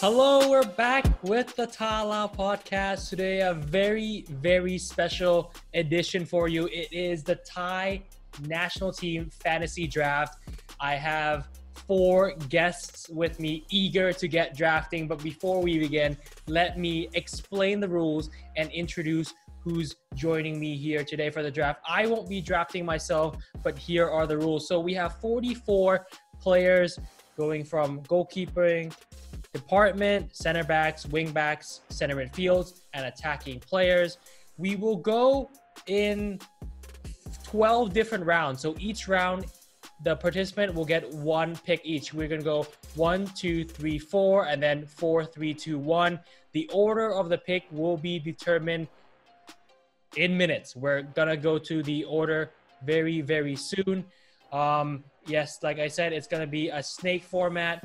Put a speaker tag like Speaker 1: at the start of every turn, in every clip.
Speaker 1: Hello, we're back with the Tala podcast today. A very, very special edition for you. It is the Thai national team fantasy draft. I have four guests with me eager to get drafting. But before we begin, let me explain the rules and introduce who's joining me here today for the draft. I won't be drafting myself, but here are the rules. So we have 44 players going from goalkeeping department, center backs, wing backs, center midfields, and attacking players. We will go in 12 different rounds. So each round, the participant will get one pick each. We're going to go one, two, three, four, and then four, three, two, one. The order of the pick will be determined in minutes. We're going to go to the order very, very soon. Um, yes, like I said, it's going to be a snake format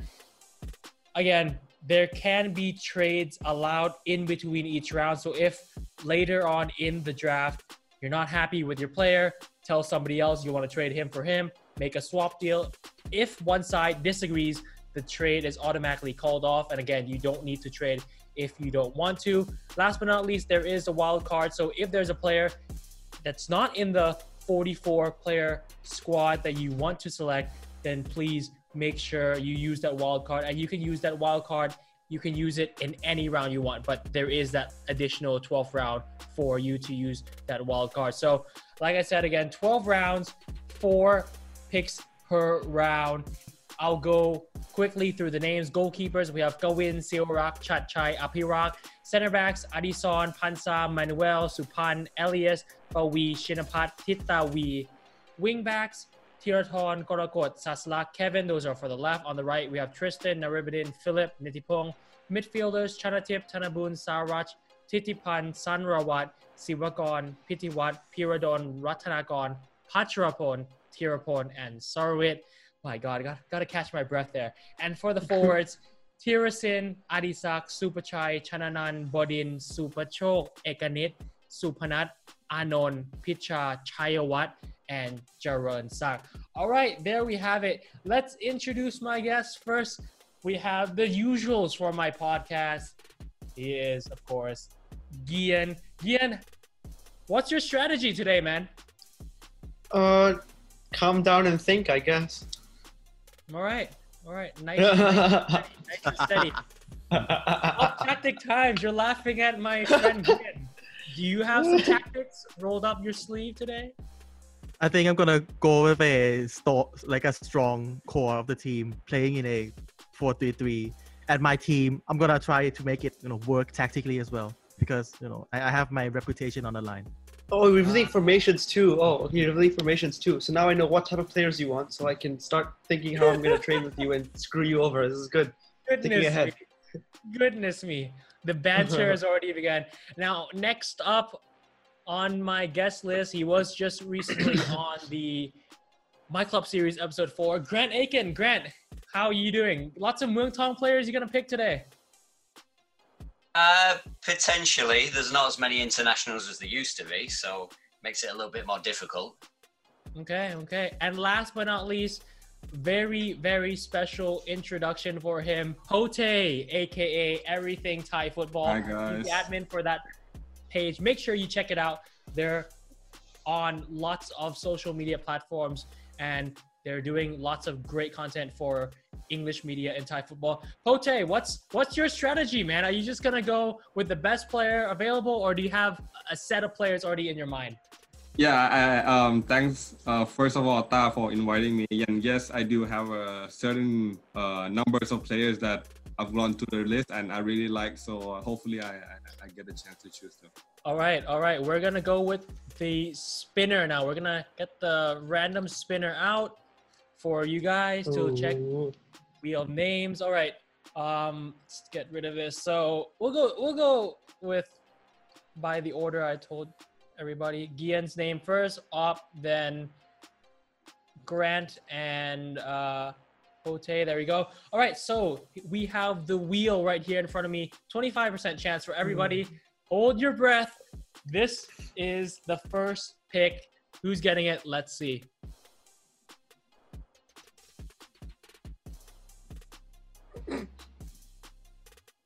Speaker 1: again, there can be trades allowed in between each round. So if later on in the draft you're not happy with your player, tell somebody else you want to trade him for him, make a swap deal. If one side disagrees, the trade is automatically called off. And again, you don't need to trade if you don't want to. Last but not least, there is a wild card. So if there's a player that's not in the 44 player squad that you want to select, then please make sure you use that wild card. And you can use that wild card you can use it in any round you want but there is that additional 12th round for you to use that wild card. So like i said again 12 rounds four picks per round. I'll go quickly through the names. Goalkeepers we have Gawin, Silrak, Chatchai, Apirak. Center backs Adison, Pansa, Manuel, Supan, Elias, Pawi, Shinapat, Titawi. Wing backs Tiraton, Korakot, Saslak, Kevin. Those are for the left. On the right, we have Tristan, Naribadin, Philip, Nitipong. Midfielders, Chanatip, Tanabun, Sarach, Titipan, Sanrawat, Sivagon, Pitiwat, Piradon, Ratanagon, Pacharapon, Tirapon, and Sarwit. My God, got, got to catch my breath there. And for the forwards, Tirasin, Adisak, Supachai, Chananan, Bodin, Supachok, Ekanit, Supanat, Anon, Picha, Chayawat, and Jaron Sak. All right, there we have it. Let's introduce my guests. First, we have the usuals for my podcast. He is, of course, Gian. Gian, what's your strategy today, man?
Speaker 2: Uh, calm down and think, I guess.
Speaker 1: All right, all right, nice, nice, nice, nice and steady. tactic times. You're laughing at my friend Gian. Do you have some tactics rolled up your sleeve today?
Speaker 3: I think I'm gonna go with a sto- like a strong core of the team playing in a 4-3-3. At my team, I'm gonna try to make it you know work tactically as well because you know I, I have my reputation on the line.
Speaker 2: Oh, we really formations too. Oh, you really formations too. So now I know what type of players you want, so I can start thinking how I'm gonna train with you and screw you over. This is good.
Speaker 1: Goodness me. Goodness me. The banter has already begun. Now, next up on my guest list. He was just recently on the My Club Series episode four. Grant Aiken. Grant, how are you doing? Lots of Muang Thong players you're gonna pick today.
Speaker 4: Uh, potentially. There's not as many internationals as there used to be, so makes it a little bit more difficult.
Speaker 1: Okay, okay. And last but not least, very, very special introduction for him, Pote, aka Everything Thai Football.
Speaker 5: Hi guys.
Speaker 1: He's the admin for that page. Make sure you check it out. They're on lots of social media platforms and they're doing lots of great content for English media and Thai football. Pote, what's what's your strategy, man? Are you just gonna go with the best player available, or do you have a set of players already in your mind?
Speaker 5: Yeah, I, um, thanks uh, first of all, Ta, for inviting me. And yes, I do have a certain uh, numbers of players that I've gone to the list and I really like. So uh, hopefully I, I, I get a chance to choose them.
Speaker 1: All right, all right. We're gonna go with the spinner now. We're gonna get the random spinner out for you guys to Ooh. check wheel names. All right. Um, let's get rid of this. So we'll go. We'll go with by the order I told everybody. Gian's name first, Op, then Grant and uh, Ote. There we go. All right, so we have the wheel right here in front of me. 25% chance for everybody. Hold your breath. This is the first pick. Who's getting it? Let's see.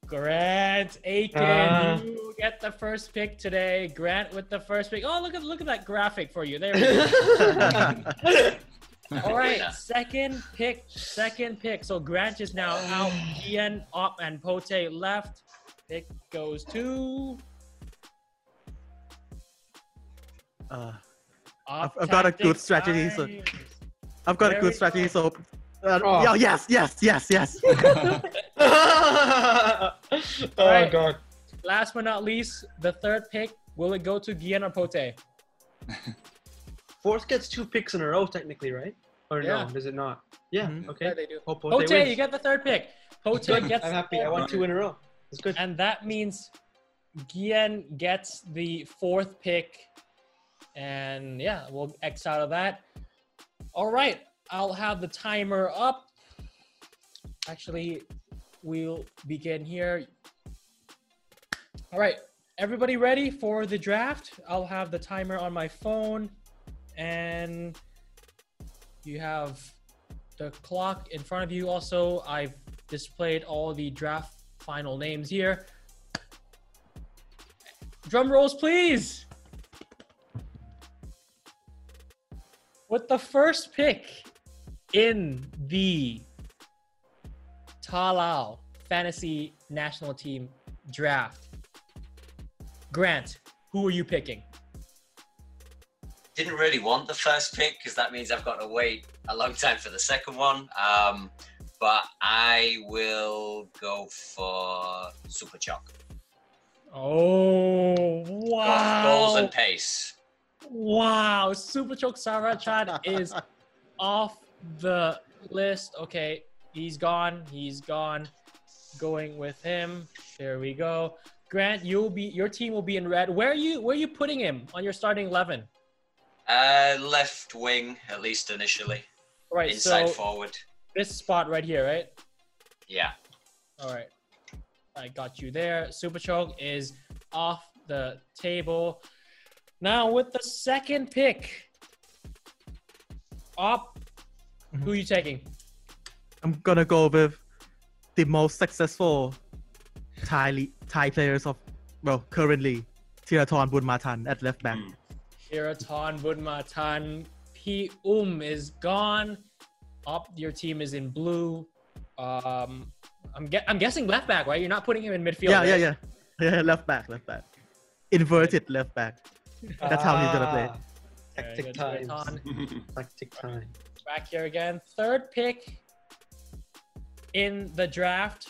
Speaker 1: Grant Aiken,
Speaker 2: Ah.
Speaker 1: you get the first pick today. Grant with the first pick. Oh, look at look at that graphic for you. There we go. All right,
Speaker 4: Winner.
Speaker 1: second pick, second pick. So Grant is now out. Ian, up, and Pote left. Pick goes to
Speaker 3: Uh,
Speaker 1: Up
Speaker 3: I've got a good
Speaker 1: Tactics
Speaker 3: strategy, so- I've got
Speaker 1: There
Speaker 3: a good strategy,
Speaker 1: go.
Speaker 3: so. Uh,
Speaker 2: Oh.
Speaker 3: yeah, yes, yes, yes, yes.
Speaker 2: oh
Speaker 1: Alright.
Speaker 2: god.
Speaker 1: Last but not least, the third pick. Will it go to Gian or Pote?
Speaker 2: Fourth gets two picks in a row, technically, right? Or
Speaker 1: Yeah.
Speaker 2: no? is it not? Yeah.
Speaker 3: Mhm.
Speaker 1: Yeah,
Speaker 2: Okay.
Speaker 1: they do.
Speaker 2: Hope Pote
Speaker 1: Pote, you get the third pick. Pote gets.
Speaker 2: I'm happy. I
Speaker 1: third
Speaker 2: won
Speaker 1: pick.
Speaker 2: two in a row. It's good.
Speaker 1: And that means Gian gets the fourth pick. And yeah, we'll X out of that. All right, I'll have the timer up. Actually, we'll begin here. All right, everybody ready for the draft? I'll have the timer on my phone. And you have the clock in front of you. Also, I've displayed all the draft final names here. Drum rolls, please. With the first pick in the Talau Fantasy National Team draft, Grant, who are you picking?
Speaker 4: Didn't really want the first pick because that means I've got to wait a long time for the second one. Um, but I will go for Supachok.
Speaker 1: Oh, wow.
Speaker 4: Goals and pace.
Speaker 1: Wow, Supachok Sarachat is off the list. Okay, he's gone. He's gone. Going with him. There we go. Grant, you'll be your team will be in red. Where are you where are you putting him on your starting eleven?
Speaker 4: Uh, left wing, at least initially.
Speaker 1: All right,
Speaker 4: Inside
Speaker 1: so
Speaker 4: forward.
Speaker 1: this spot right here, right?
Speaker 4: Yeah.
Speaker 1: All right. I got you there. Supachok is off the table. Now with the second pick. Up. Who are you taking?
Speaker 3: I'm gonna go with the most successful Thai Thai players of well currently Thirathon Bunmatan at left back.
Speaker 4: Mm.
Speaker 1: Thirathon Bunmatan. P Um is gone. Up, your team is in blue. Um, I'm ge- I'm guessing left back, right? You're not putting him in midfield.
Speaker 3: yeah, yeah,
Speaker 1: right?
Speaker 3: yeah, yeah. Left back, left back. Inverted left back. That's how he's gonna play.
Speaker 2: Ah,
Speaker 1: Very
Speaker 2: Tactic
Speaker 1: good,
Speaker 2: times. Tactic time.
Speaker 1: Back here again. Third pick in the draft.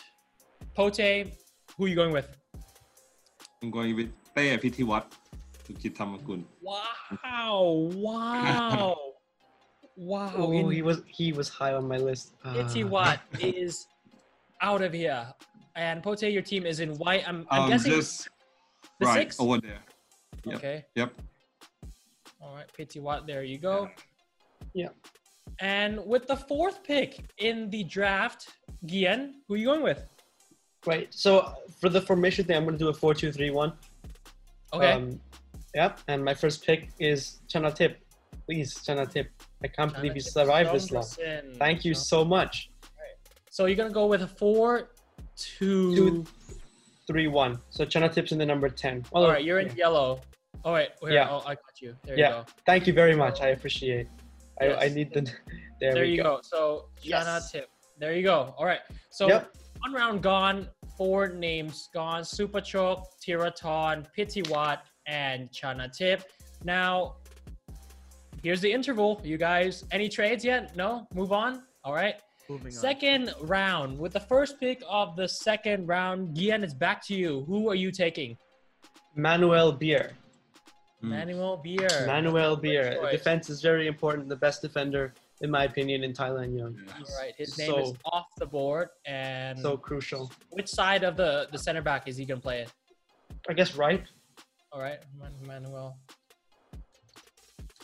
Speaker 1: Pote, who are you going with?
Speaker 5: I'm going with เต้
Speaker 1: Wow! Wow! wow!
Speaker 2: Oh, he was he was high on my list. Uh,
Speaker 1: Itzy Watt is out of here, and Pote, your team is in white. I'm, I'm
Speaker 5: um,
Speaker 1: guessing
Speaker 5: just
Speaker 1: the
Speaker 5: right
Speaker 1: six?
Speaker 5: over there. Yep.
Speaker 1: Okay.
Speaker 5: Yep.
Speaker 1: All right, Pitiwat. There you go.
Speaker 2: Yeah. yeah.
Speaker 1: And with the fourth pick in the draft, Gian, who are you going with?
Speaker 2: Right. So for the formation thing, I'm going to do a four-two-three-one.
Speaker 1: Okay.
Speaker 2: Um, yep. And my first pick is Chanatip. Please, Chanatip. I can't believe you survived this long. Thank you so much.
Speaker 1: So you're gonna go with a four, two.
Speaker 2: Two- Three-one. So Chanatip's in the number ten.
Speaker 1: All right, you're in
Speaker 2: yeah.
Speaker 1: yellow. All right. Here,
Speaker 2: Yeah.
Speaker 1: Oh, I got you. There
Speaker 2: Yeah.
Speaker 1: you go.
Speaker 2: Thank you very much. I appreciate. I, I need the. There,
Speaker 1: There
Speaker 2: we
Speaker 1: you
Speaker 2: go.
Speaker 1: go. So Shana
Speaker 2: Yes.
Speaker 1: Tip. There you go. All right. So
Speaker 2: Yep.
Speaker 1: one round gone. Four names gone. Supachok, Tiraton, Pitiwat, and Chanatip. Now, here's the interval. You guys, any trades yet? No? Move on. All right.
Speaker 3: Moving on.
Speaker 1: Second round. With the first pick of the second round, Gian, it's back to you. Who are you taking?
Speaker 2: Manuel Bihr.
Speaker 5: Mm.
Speaker 1: Manuel Bihr.
Speaker 2: Manuel
Speaker 1: Bihr.
Speaker 2: Defense is very important. The best defender, in my opinion, in Thailand. Young.
Speaker 1: All right. His name is off the board. And
Speaker 2: So crucial.
Speaker 1: which side of the, the center back is he going to play it?
Speaker 2: I guess right.
Speaker 1: All right, Manuel.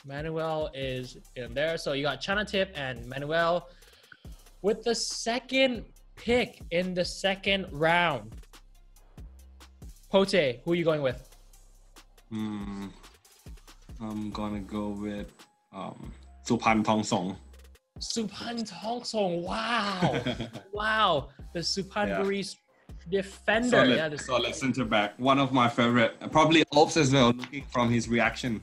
Speaker 1: Manuel is in there. So you got Chanatip and Manuel with the second pick in the second round. Pote, who are you going with?
Speaker 5: Mm, I'm gonna go with um, Suphan Thongsong.
Speaker 1: Supan Tong Song, wow, wow, the Supan
Speaker 5: yeah.
Speaker 1: Defender.
Speaker 5: Solid,
Speaker 1: yeah, the
Speaker 5: solid center back. One of my favorite. Probably Ops as well, looking from his reaction.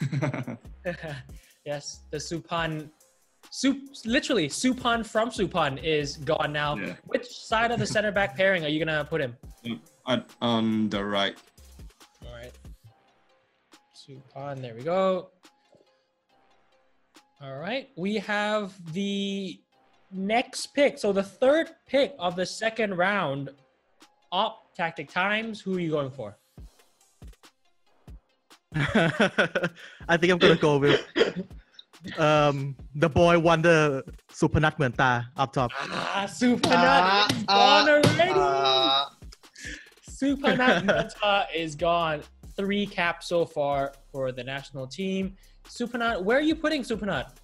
Speaker 1: yes, the Supan, Sup, literally Supan from Supan is gone now.
Speaker 5: Yeah.
Speaker 1: Which side of the center back pairing are you gonna put him?
Speaker 5: On the right.
Speaker 1: All right, Supan. There we go. All right, we have the next pick. So the third pick of the second round op, tactic times. Who are you going for?
Speaker 3: I think I'm gonna go with um, the boy wonder Supanat Mueanta up top.
Speaker 1: Ah, Supanat
Speaker 2: ah, uh,
Speaker 1: is ah, gone
Speaker 2: uh,
Speaker 1: already. Ah.
Speaker 2: Uh,
Speaker 1: Supanat Mueanta is gone. Three caps so far for the national team. Supanat, where are you putting Supanat?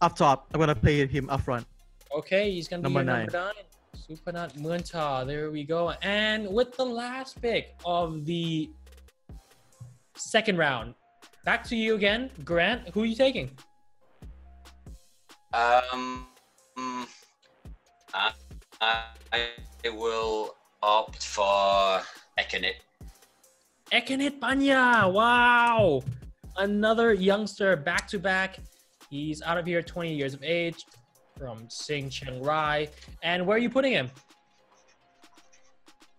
Speaker 3: Up top. I'm gonna play him up front.
Speaker 1: Okay, he's gonna
Speaker 3: number
Speaker 1: be nine. number nine. Supanat Mueanta. There we go. And with the last pick of the second round, back to you again, Grant. Who are you taking?
Speaker 4: Um, mm, I, I will opt for Ekanit.
Speaker 1: Ekenit Panya. Wow. Another youngster back to back. He's out of here, 20 years of age from Sing Chiang Rai. And where are you putting him?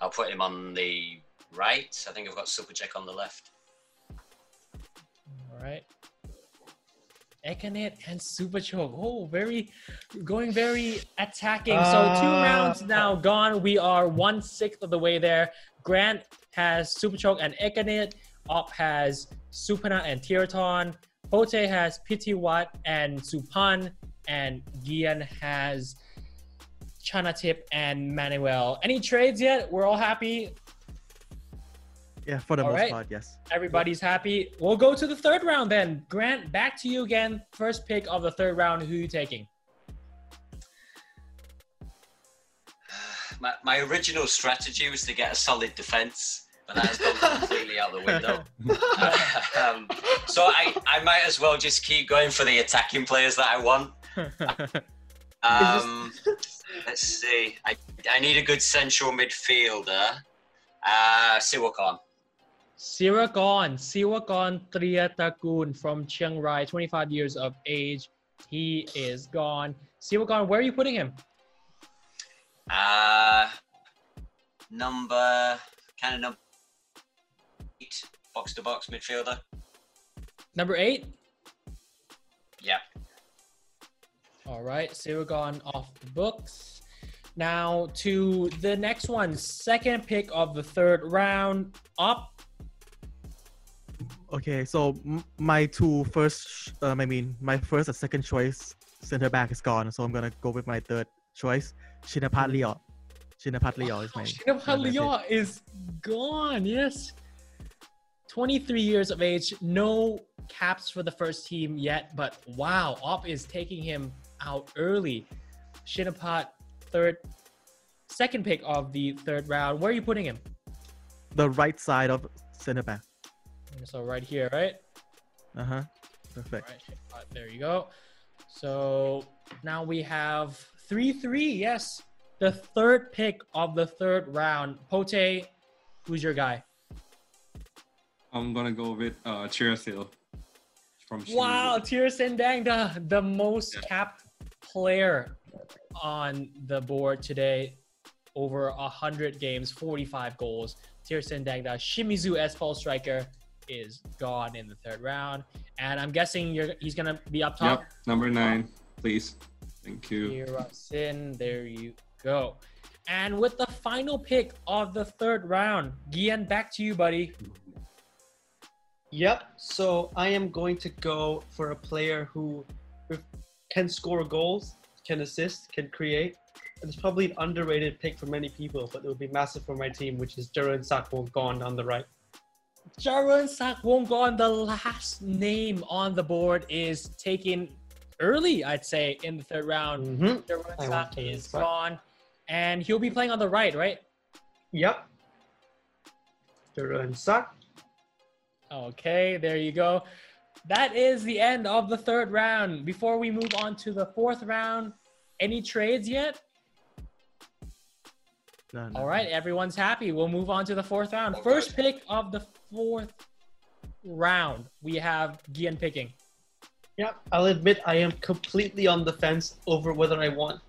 Speaker 4: I'll put him on the right. I think I've got Supachok on the left.
Speaker 1: All right. Ekanit and Supachok. Oh, very going very attacking. so two
Speaker 2: Ah.
Speaker 1: rounds now gone. We are one sixth of the way there. Grant has Supachok and Ekanit. Op has Supana and Tiraton. Pote has Pitiwat and Supan. And Gian has Chanatip and Manuel. Any trades yet? We're all happy.
Speaker 3: Yeah, for the
Speaker 1: All
Speaker 3: most
Speaker 1: right.
Speaker 3: part, yes.
Speaker 1: Everybody's happy. We'll go to the third round then. Grant, back to you again. First pick of the third round. Who you taking?
Speaker 4: My, my original strategy was to get a solid defense, but that has gone completely out the window. um, so I, I might as well just keep going for the attacking players that I want. Um, let's see. I, I need a good central midfielder. Uh, Siwakon.
Speaker 1: Siragon, Siragon Triatagun from Chiang Rai, 25 years of age. He is gone. Siragon, where are you putting him?
Speaker 4: Uh, number kind of number eight, box to box midfielder.
Speaker 1: Number eight.
Speaker 4: Yeah.
Speaker 1: All right, Siragon off the books. Now to the next one, second pick of the third round. Up.
Speaker 3: Okay, so my two first, um, I mean, my first and second choice center back is gone, so I'm gonna go with my third choice, Shinapat Leo. Shinapat is my.
Speaker 1: Shinapat. Leo is gone. Yes. 23 years of age, no caps for the first team yet, but wow, Op is taking him out early. Shinapat, third, second pick of the third round. Where are you putting him?
Speaker 3: The right side of center back.
Speaker 1: So right here, right?
Speaker 3: Uh huh. Perfect.
Speaker 1: Right, Shinapat, there you go. So now we have 3 3. Yes. The third pick of the third round. Pote, who's your guy?
Speaker 5: I'm gonna go with uh, Chirasil from Shimizu.
Speaker 1: Wow, Tirasin Dangda, the most
Speaker 5: Yeah.
Speaker 1: capped player on the board today. Over 100 games, 45 goals. Tirasin Dangda, Shimizu S-Pulse striker, is gone in the third round. And I'm guessing you're, he's going to be up top.
Speaker 5: Yep, number nine, please. Thank you.
Speaker 1: Sin, there you go. And with the final pick of the third round, Gian, back to you, buddy.
Speaker 2: Yep. So I am going to go for a player who can score goals, can assist, can create. And it's probably an underrated pick for many people, but it would be massive for my team, which is Jaron Sak Wonggorn on the right.
Speaker 1: Jaron Sak Wonggorn, the last name on the board, is taken early, I'd say, in the third round.
Speaker 2: Mm-hmm.
Speaker 1: Jaron Sak is gone, and he'll be playing on the right, right?
Speaker 2: Yep. Jaron Sak.
Speaker 1: Okay, there you go. That is the end of the third round. Before we move on to the fourth round, any trades yet?
Speaker 3: No, no.
Speaker 1: All right, everyone's happy. We'll move on to the fourth round. First pick of the fourth round, we have Gian picking.
Speaker 2: Yeah, I'll admit I am completely on the fence over whether I want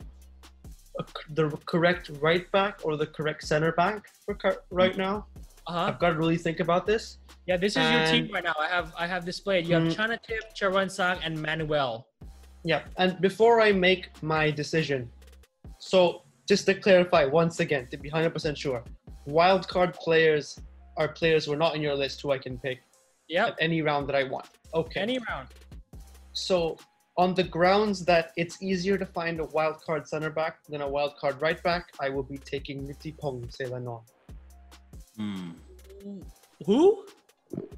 Speaker 2: a, the correct right back or the correct center back for car- right hmm. now.
Speaker 1: Uh huh.
Speaker 2: I've got to really think about this.
Speaker 1: Yeah, this is your team right now. I have I have displayed. You have
Speaker 2: Mm.
Speaker 1: Chanatip, Charansak, and Manuel.
Speaker 2: Yeah, and before I make my decision, so just to clarify once again, to be 100% sure, wild card players are players who are not in your list who I can pick
Speaker 1: Yep.
Speaker 2: any round that I want. Okay.
Speaker 1: Any round.
Speaker 2: So on the grounds that it's easier to find a wild card center back than a wild card right back, I will be taking Nitipong Selanon.
Speaker 5: Hmm.
Speaker 1: Who?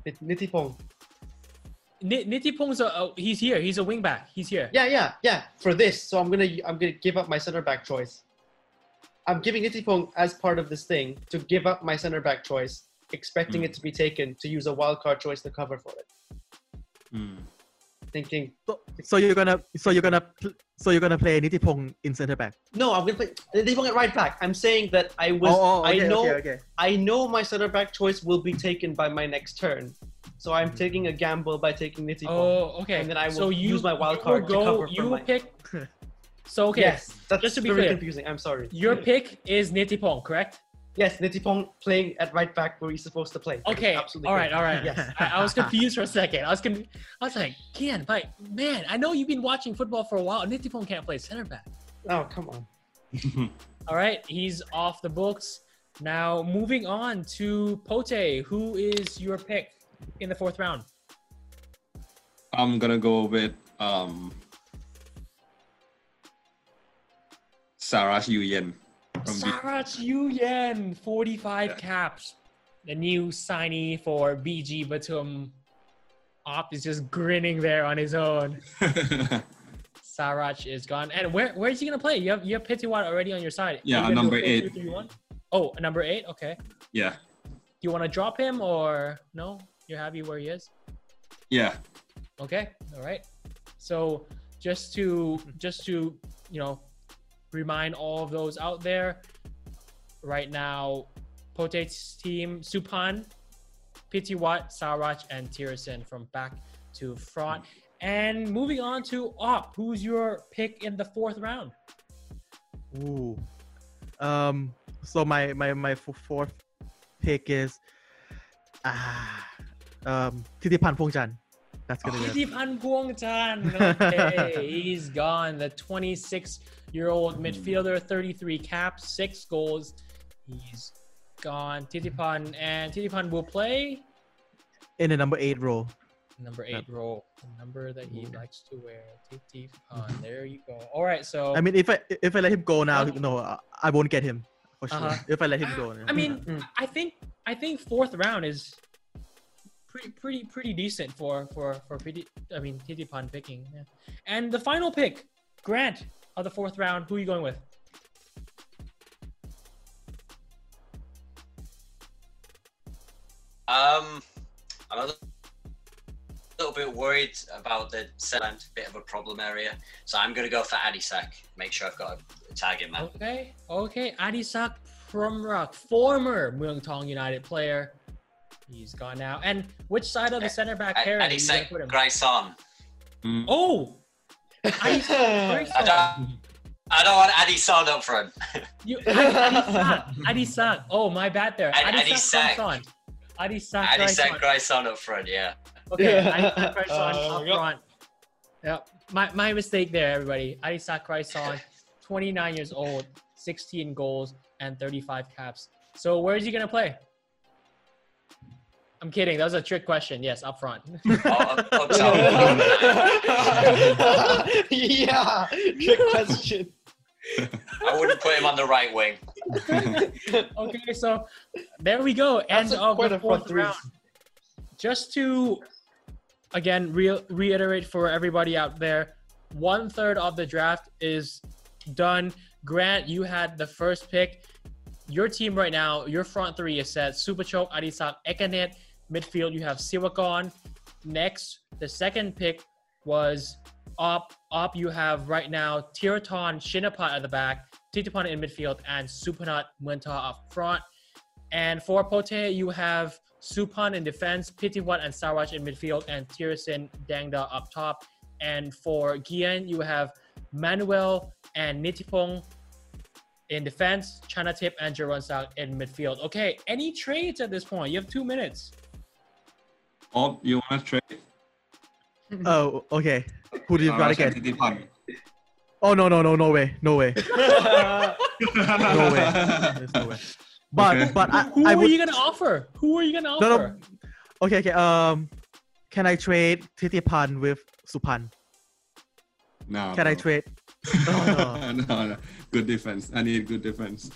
Speaker 2: Nit- Nitipong.
Speaker 1: Ni- Nitipong's a oh, he's here. He's a wingback. He's here.
Speaker 2: Yeah, yeah, yeah. For this, so I'm gonna I'm gonna give up my center back choice. I'm giving Nitipong as part of this thing to give up my center back choice, expecting
Speaker 5: Hmm.
Speaker 2: it to be taken to use a wild card choice to cover for it.
Speaker 5: Hmm.
Speaker 2: Thinking,
Speaker 3: So, so you're gonna so you're gonna so you're gonna play Nitipong in center back.
Speaker 2: no, I'm gonna play Nitipong at right back. I'm saying that I was
Speaker 3: oh, oh, okay,
Speaker 2: I know
Speaker 3: okay, okay.
Speaker 2: I know my center back choice will be taken by my next turn. So I'm taking a gamble by taking Nitipong.
Speaker 1: Oh, okay.
Speaker 2: And then I will
Speaker 1: so you,
Speaker 2: use my wild card
Speaker 1: will
Speaker 2: to
Speaker 1: go,
Speaker 2: cover for
Speaker 1: You
Speaker 2: my-
Speaker 1: pick. So okay.
Speaker 2: Yes, that's
Speaker 1: just to be
Speaker 2: very
Speaker 1: clear,
Speaker 2: confusing. I'm sorry.
Speaker 1: Your pick is Nitipong, correct?
Speaker 2: Yes, Nitipong playing at right back where he's supposed to play.
Speaker 1: Okay.
Speaker 2: absolutely
Speaker 1: All right, all right.
Speaker 2: Yes.
Speaker 1: I, I was confused for a second. I was con- I was like, Gian, but man, I know you've been watching football for a while. Nitipong can't play center back.
Speaker 2: Oh, come on.
Speaker 1: All right, he's off the books. Now moving on to Pote, who is your pick in the fourth round?
Speaker 5: I'm gonna go with um Sarach Yuyen
Speaker 1: Sarach Yuyen, 45
Speaker 5: Yeah.
Speaker 1: caps. The new signee for BG Pathum. Op is just grinning there on his own. Sarach is gone. And where where is he gonna play? You have you have Pitiwat already on your side.
Speaker 5: Yeah,
Speaker 1: you
Speaker 5: number eight.
Speaker 1: Oh, number eight. Okay.
Speaker 5: yeah,
Speaker 1: Do you want to drop him or no? You're happy where he is.
Speaker 5: yeah.
Speaker 1: Okay. All right. So just to just to you know remind all of those out there, right now, Potate's team Supan, Pitiwat, Sarach, and Tirasin from back to front. And moving on to Op, who's your pick in the fourth round?
Speaker 3: Ooh. Um. So my my my fourth pick is ah um Titipan Pongjan. That's gonna be it.
Speaker 1: Titipan Puangchan. Okay, he's gone. The 26 year old midfielder, 33 caps, six goals. He's gone. Titipan and Titipan will play
Speaker 3: in the number eight role.
Speaker 1: number eight
Speaker 3: Yep.
Speaker 1: role, the number that he likes to wear. Titipan. There you go. All right, so
Speaker 3: I mean, if I if I let him go now,
Speaker 1: Okay.
Speaker 3: no, I, won't get him for sure.
Speaker 1: Uh-huh.
Speaker 3: If I let him go,
Speaker 1: I mean,
Speaker 2: Mm.
Speaker 1: I think I think fourth round is pretty pretty pretty decent for for for pretty. I mean, Titipan picking. Yeah. And the final pick, Grant of the fourth round. Who are you going with?
Speaker 4: Um, I'm a little, little bit worried about the Zealand, bit of a problem area. So I'm going to go for Adisak. Make sure I've got a target man.
Speaker 1: Okay, okay. Adisak Promrak, former Muang Thong United player. He's gone now. And which side of the center back pair are you gonna
Speaker 4: Adisak? Kraisorn.
Speaker 5: Mm.
Speaker 1: Oh, Adisak.
Speaker 4: I don't, I don't want Adison up front.
Speaker 1: You, Adisak. Adisak. Oh, my bad there.
Speaker 4: Ad-
Speaker 1: Adisak.
Speaker 4: Adisak.
Speaker 1: Adisak.
Speaker 4: Adisak Kraisorn up front, yeah.
Speaker 1: Okay,
Speaker 2: Yeah.
Speaker 1: Adisak Kraisorn
Speaker 2: Uh,
Speaker 1: up
Speaker 2: yep.
Speaker 1: front. Yep. My, my mistake there, everybody. Adisak Kraisorn, 29 years old, 16 goals, and 35 caps. So where is he gonna play? I'm kidding. That was a trick question. Yes, up front.
Speaker 4: Oh, up, up top.
Speaker 2: yeah, trick question.
Speaker 4: I wouldn't put him on the right wing.
Speaker 1: okay, so there we go. End
Speaker 2: That's a-
Speaker 1: of
Speaker 2: quite
Speaker 1: the
Speaker 2: a front
Speaker 1: fourth
Speaker 2: three.
Speaker 1: round. Just to again re- reiterate for everybody out there, one third of the draft is done. Grant, you had the first pick. Your team right now, your front three is set. Supachok, Adisak, Ekanit. Midfield, you have Siwakon. Next, the second pick was up, up you have right now Tiraton Shinapat at the back, Titipan in midfield, and Supanat Mueanta up front. And for Pote, you have Supan in defense, Pitiwat and Sarach in midfield, and Tirasin Dangda up top. And for Gian, you have Manuel and Nitipong in defense, Chanatip and Jeronsak in midfield. Okay, any trades at this point? You have two minutes.
Speaker 5: Oh, you want to trade?
Speaker 3: Oh, okay. Who do you got again? Oh no no no no way no way no way. There's no way. But
Speaker 5: Okay.
Speaker 3: but I,
Speaker 1: Who
Speaker 3: I
Speaker 1: are you gonna offer? Who are you gonna offer?
Speaker 3: no. Okay okay. Um, can I trade Titipan with Supan?
Speaker 5: No.
Speaker 3: Can I trade? Oh,
Speaker 5: no, no. Good defense. I need good defense.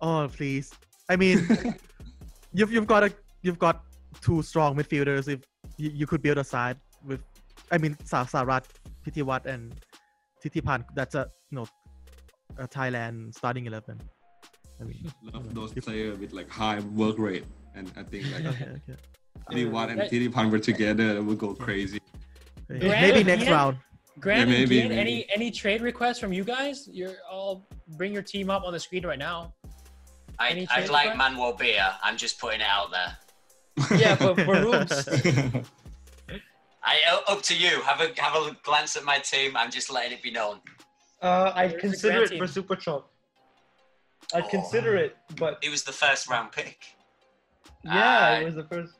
Speaker 3: Oh please. I mean, you've you've got a you've got two strong midfielders. If you, you could build a side with, I mean, Sa Sarat, Pitiwat, and Titipan. That's a you know, a Thailand starting eleven. I mean,
Speaker 5: Love those players with like high work rate, and I think like
Speaker 3: okay, okay.
Speaker 5: Titipan uh, and
Speaker 1: That-
Speaker 5: Titipan were together, it would go crazy.
Speaker 3: Okay.
Speaker 1: Grant,
Speaker 3: Maybe next
Speaker 1: Ian?
Speaker 3: round.
Speaker 1: Grant,
Speaker 5: Yeah,
Speaker 1: and
Speaker 5: maybe,
Speaker 1: Gian, any
Speaker 5: maybe.
Speaker 1: any trade requests from you guys? You're all bring your team up on the screen right now.
Speaker 4: I, I'd like
Speaker 1: request?
Speaker 4: Manuel Bihr. I'm just putting it out there.
Speaker 2: Yeah, but for rooms.
Speaker 4: I uh, up to you. Have a have a glance at my team. I'm just letting it be known.
Speaker 2: Uh, I'd consider
Speaker 1: grand
Speaker 2: it for
Speaker 1: team?
Speaker 2: Super Trump. I'd
Speaker 4: Oh.
Speaker 2: consider it, but
Speaker 4: It was the first round pick.
Speaker 2: yeah,
Speaker 4: Uh,
Speaker 2: it was the first.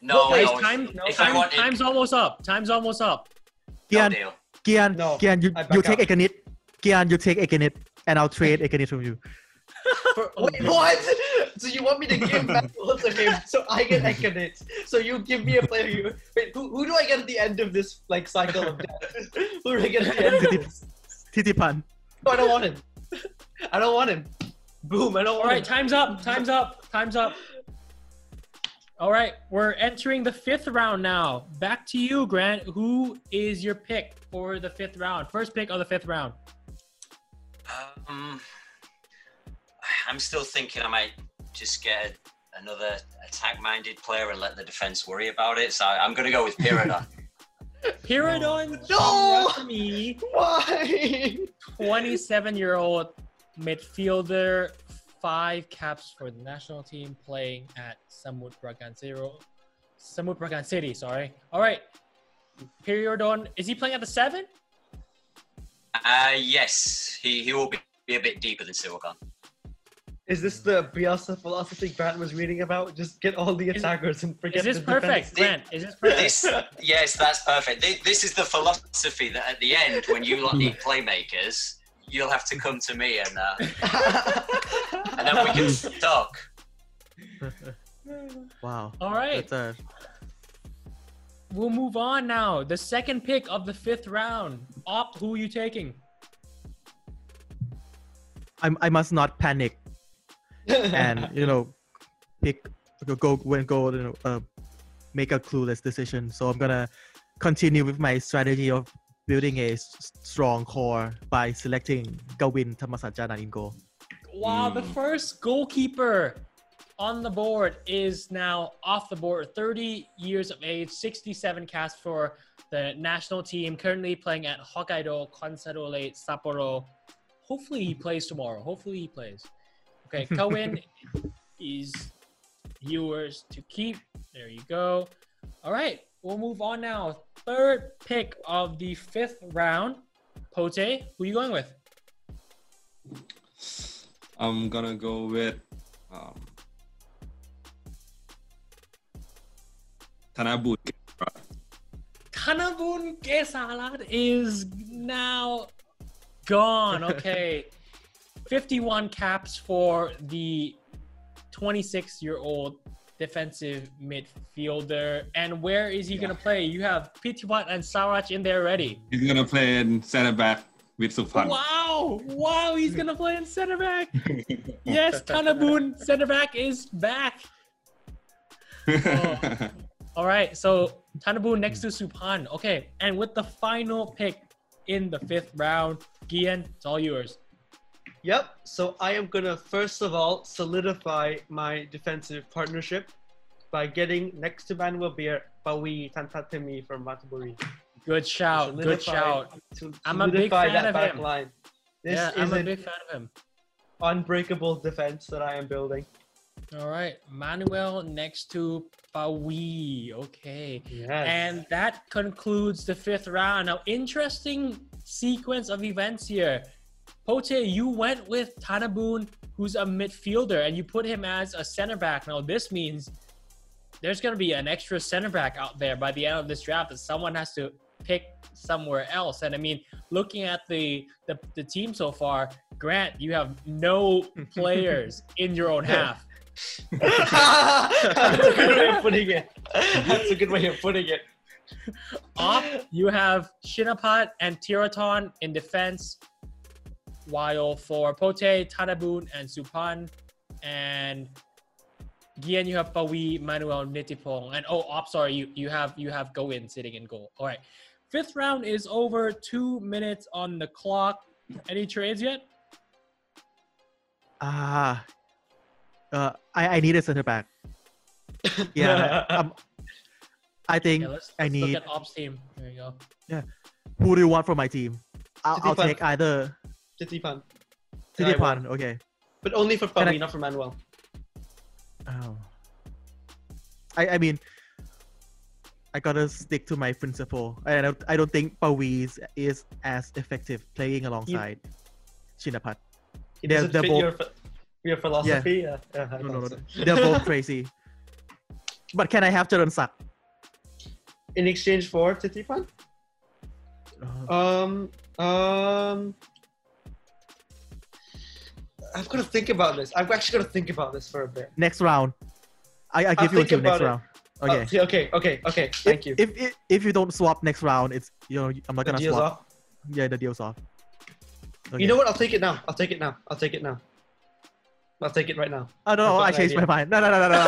Speaker 4: No,
Speaker 1: Guys,
Speaker 4: no.
Speaker 1: time,
Speaker 4: if, if
Speaker 1: time-
Speaker 4: I wanted,
Speaker 1: time's almost up. Time's almost up.
Speaker 4: no
Speaker 3: Gian,
Speaker 4: deal.
Speaker 3: Gian,
Speaker 2: No,
Speaker 3: Gian, you, you take
Speaker 2: out.
Speaker 3: Ekanit. Gian, you take Ekanit, and I'll trade Ekanit from you.
Speaker 2: For, wait, what? So you want me to give Maxwell to him so I get Ekanit? So you give me a player you wait, who, who do I get at the end of this like cycle of death? who do I get at the end of this?
Speaker 3: Titipan.
Speaker 2: No, I don't want him. I don't want him. Boom, I don't
Speaker 1: All
Speaker 2: want
Speaker 1: right,
Speaker 2: him.
Speaker 1: time's up. Time's up. Time's up. All right, we're entering the fifth round now. Back to you, Grant. Who is your pick for the fifth round? First pick of the fifth round.
Speaker 4: Um, I'm still thinking I might just get another attack-minded player and let the defense worry about it. So I'm going to go with Piradon.
Speaker 1: Piradon
Speaker 2: No!
Speaker 1: me,
Speaker 2: Why?
Speaker 1: 27 year old midfielder, five caps for the national team, playing at Samut Prakan Zero. Samut Prakan City, sorry. All right. Piradon, is he playing at the seven?
Speaker 4: uh, yes, he, he will be, be a bit deeper than Siwakan.
Speaker 2: Is this the Bielsa philosophy Grant was reading about? Just get all the
Speaker 1: Is-
Speaker 2: attackers and forget
Speaker 1: Is this
Speaker 2: the
Speaker 1: perfect,
Speaker 2: defense.
Speaker 1: Grant? Is this perfect?
Speaker 4: This, yes, that's perfect. Thi- This is the philosophy that at the end, when you lot need playmakers, you'll have to come to me and uh, and then we can talk.
Speaker 3: Wow.
Speaker 1: All right.
Speaker 3: That's a
Speaker 1: We'll move on now. The second pick of the fifth round. Op, who are you taking?
Speaker 3: I, I must not panic and you know pick go go when go you know, uh, make a clueless decision. So I'm gonna continue with my strategy of building a s- strong core by selecting Gawin Tamasajana in goal.
Speaker 1: Wow, the
Speaker 5: Hmm.
Speaker 1: first goalkeeper on the board is now off the board. 30 years of age, 67 cast for the national team, currently playing at Hokkaido Consadole Sapporo. Hopefully he plays tomorrow. Hopefully he plays. Okay, Gawin is yours to keep. There you go. All right, we'll move on now. Third pick of the fifth round. Pote, who are you going with?
Speaker 5: I'm gonna go with um, Tanabut.
Speaker 1: Tanabun Kesalat is now gone. Okay. 51 caps for the 26 year old defensive midfielder. And where is he going to play? You have Pitiwat and Sarach in there already.
Speaker 5: He's gonna play in center back with Supan.
Speaker 1: Wow. Wow. He's going to play in center back. Yes, Tanabun center back is back. Oh. All right, so Tanabu next to Supan. Okay, and with the final pick in the fifth round, Gian, it's all yours.
Speaker 2: Yep. So I am gonna first of all solidify my defensive partnership by getting next to Manuel Bihr, Pawi Tantatemi from Matuburi.
Speaker 1: Good shout. Good shout.
Speaker 2: To
Speaker 1: I'm a big fan
Speaker 2: that
Speaker 1: of
Speaker 2: back
Speaker 1: him.
Speaker 2: line. This
Speaker 1: yeah,
Speaker 2: is
Speaker 1: I'm a big fan of him.
Speaker 2: unbreakable defense that I am building.
Speaker 1: All right, Manuel next to Pawi. Okay.
Speaker 2: Yes.
Speaker 1: And that concludes the fifth round. Now, interesting sequence of events here. Pote, you went with Tanaboon, who's a midfielder, and you put him as a center back. Now, this means there's going to be an extra center back out there by the end of this draft that someone has to pick somewhere else. And I mean, looking at the the, the team so far, Grant, you have no players in your own half.
Speaker 2: That's a good way of putting it. That's a good way of putting it.
Speaker 1: Op, you have Shinapat and Tiraton in defense, while for Pote, Tanaboon, and Supan, and Gian, you have Pawi, Manuel, Nitipong, and oh, Op, sorry, you, you have you have Gawin sitting in goal. All right, fifth round is over. Two minutes on the clock. Any trades yet?
Speaker 3: Ah, uh, I, I need a center back. Yeah, um, I think
Speaker 1: Yeah, let's,
Speaker 3: I
Speaker 1: let's
Speaker 3: need.
Speaker 1: look at Op's team. There you go.
Speaker 3: Yeah, who do you want for my team? I'll, I'll take either
Speaker 2: That I want.
Speaker 3: Titipan. Okay.
Speaker 2: But only for
Speaker 3: Can I-
Speaker 2: not for Manuel.
Speaker 3: Oh. I I mean, I gotta stick to my principle. I don't I don't think Pawi is, as effective playing alongside Shinapat.
Speaker 2: It
Speaker 3: They're-
Speaker 2: doesn't
Speaker 3: they're
Speaker 2: fit
Speaker 3: both-
Speaker 2: your, your philosophy. Yeah. yeah, I
Speaker 3: No, no, no,
Speaker 2: thought
Speaker 3: no.
Speaker 2: so.
Speaker 3: They're both crazy. But can I have Jaron Sak?
Speaker 2: In exchange for Titipan?
Speaker 3: Uh,
Speaker 2: Um, um, I've got to think about this. I've actually got to think about this for a bit.
Speaker 3: next round. I, I
Speaker 2: I'll
Speaker 3: give you
Speaker 2: think
Speaker 3: until next
Speaker 2: it.
Speaker 3: round. Okay.
Speaker 2: Oh, okay, okay, okay. Thank you.
Speaker 3: If, if if you don't swap next round, it's you know I'm not
Speaker 2: The
Speaker 3: gonna
Speaker 2: deal's
Speaker 3: swap.
Speaker 2: off.
Speaker 3: Yeah, the deal's off. Okay.
Speaker 2: You know what? I'll take it now. I'll take it now. I'll take it now. I'll take it right now.
Speaker 3: Oh no,
Speaker 2: I've
Speaker 3: I changed my mind. No, no, no, no, no.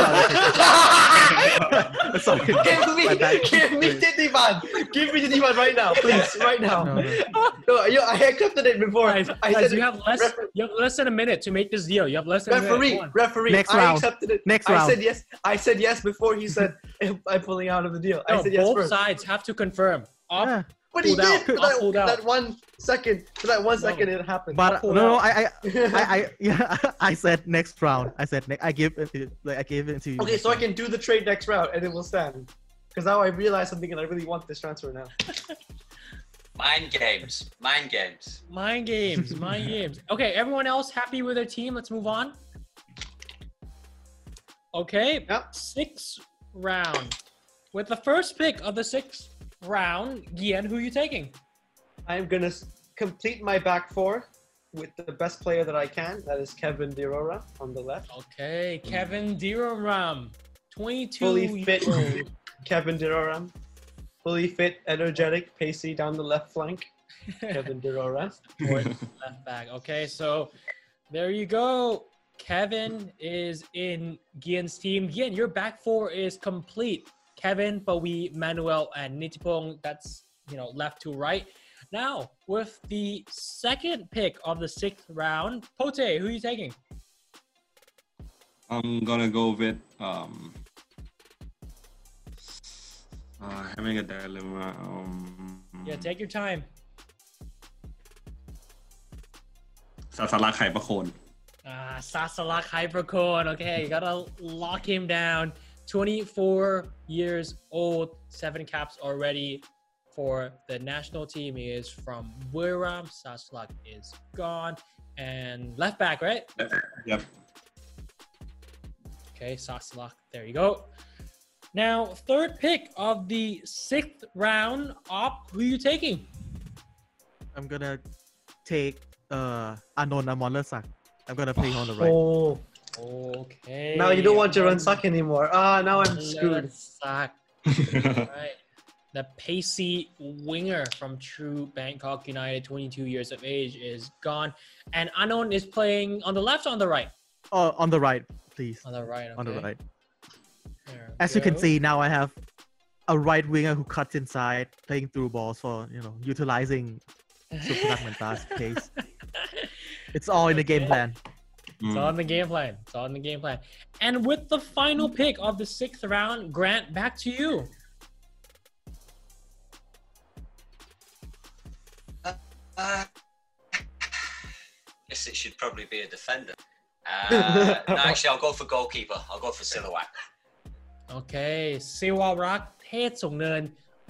Speaker 3: no. Sorry.
Speaker 2: give me,
Speaker 3: My bad.
Speaker 2: give me Titipan. Give me Titipan right now, please, right now.
Speaker 3: No, no.
Speaker 2: No, you, I accepted it before.
Speaker 1: Guys,
Speaker 2: I
Speaker 1: guys,
Speaker 2: said
Speaker 1: you have less.
Speaker 2: refer-
Speaker 1: You have less than a minute to make this deal. You have less than a minute.
Speaker 2: referee, referee.
Speaker 3: Next
Speaker 2: I
Speaker 3: round.
Speaker 2: accepted it.
Speaker 3: Next
Speaker 2: I
Speaker 3: round.
Speaker 2: said yes. I said yes before he said I'm pulling out of the deal. I said yes
Speaker 1: both
Speaker 2: first.
Speaker 1: sides have to confirm. Op,
Speaker 3: Yeah.
Speaker 2: But he
Speaker 1: pulled
Speaker 2: did
Speaker 1: out.
Speaker 2: for that,
Speaker 1: pulled out.
Speaker 2: that one second. For that one
Speaker 1: No.
Speaker 2: it happened.
Speaker 3: But no, no. I, I, I, I, yeah, I said next round. I said ne- I give it, like I gave it to you.
Speaker 2: okay,
Speaker 3: next
Speaker 2: so I can do the trade next round, and it will stand. Because now I realize something, and I really want this transfer now.
Speaker 4: Mind games. Mind games.
Speaker 1: mind games, mind games. Okay, everyone else happy with their team? Let's move on. Okay,
Speaker 2: Yep.
Speaker 1: sixth round. With the first pick of the sixth round, Gian, who are you taking?
Speaker 2: I'm gonna complete my back four with the best player that I can. That is Kevin Deeromram on the left.
Speaker 1: Okay, Kevin Deeromram, 22
Speaker 2: Fully fit. Kevin Deeromram, fully fit, energetic, pacey down the left flank. Kevin
Speaker 1: Deeromram. Left back. Okay, so there you go. Kevin is in Gian's team. Gian, your back four is complete. Kevin, Pawi, Manuel, and Nitipong. That's, you know, left to right. Now, with the second pick of the sixth round, Pote, who are you taking?
Speaker 5: I'm gonna go with um, uh, having a dilemma. Um,
Speaker 1: yeah, take your time.
Speaker 5: ซาสลักไฮประโคน
Speaker 1: Ah, Sasalak Haiprakhon. Okay, you gotta lock him down. 24 years old, seven caps already for the national team. He is from Buriram. Sasalak is gone. And left back, right?
Speaker 5: Yep.
Speaker 1: Okay, Sasalak. There you go. Now, third pick of the sixth round. Op, who are you taking?
Speaker 3: I'm gonna take uh Anon Amolasak. I'm gonna play on the right.
Speaker 2: Oh,
Speaker 1: Okay.
Speaker 2: now you don't want your run suck anymore. Ah, now I'm screwed.
Speaker 1: Suck. right. The pacey winger from True Bangkok United, 22 years of age, is gone. And Anon is playing on the left or on the right?
Speaker 3: Oh, on the right, please.
Speaker 1: On the right.
Speaker 3: On the right.
Speaker 1: There we
Speaker 3: As you can see, now I have a right winger who cuts inside, playing through balls for you know utilizing Supanat Mueanta's pace. It's all in the game
Speaker 1: Okay.
Speaker 3: plan.
Speaker 1: It's all in the game plan. It's all in the game plan. And with the final pick of the sixth round, Grant, back to you.
Speaker 4: Uh, guess it should probably be a defender. Uh, no, actually, I'll go for goalkeeper. I'll go for Silhouette.
Speaker 1: Okay, Siwarak, Ted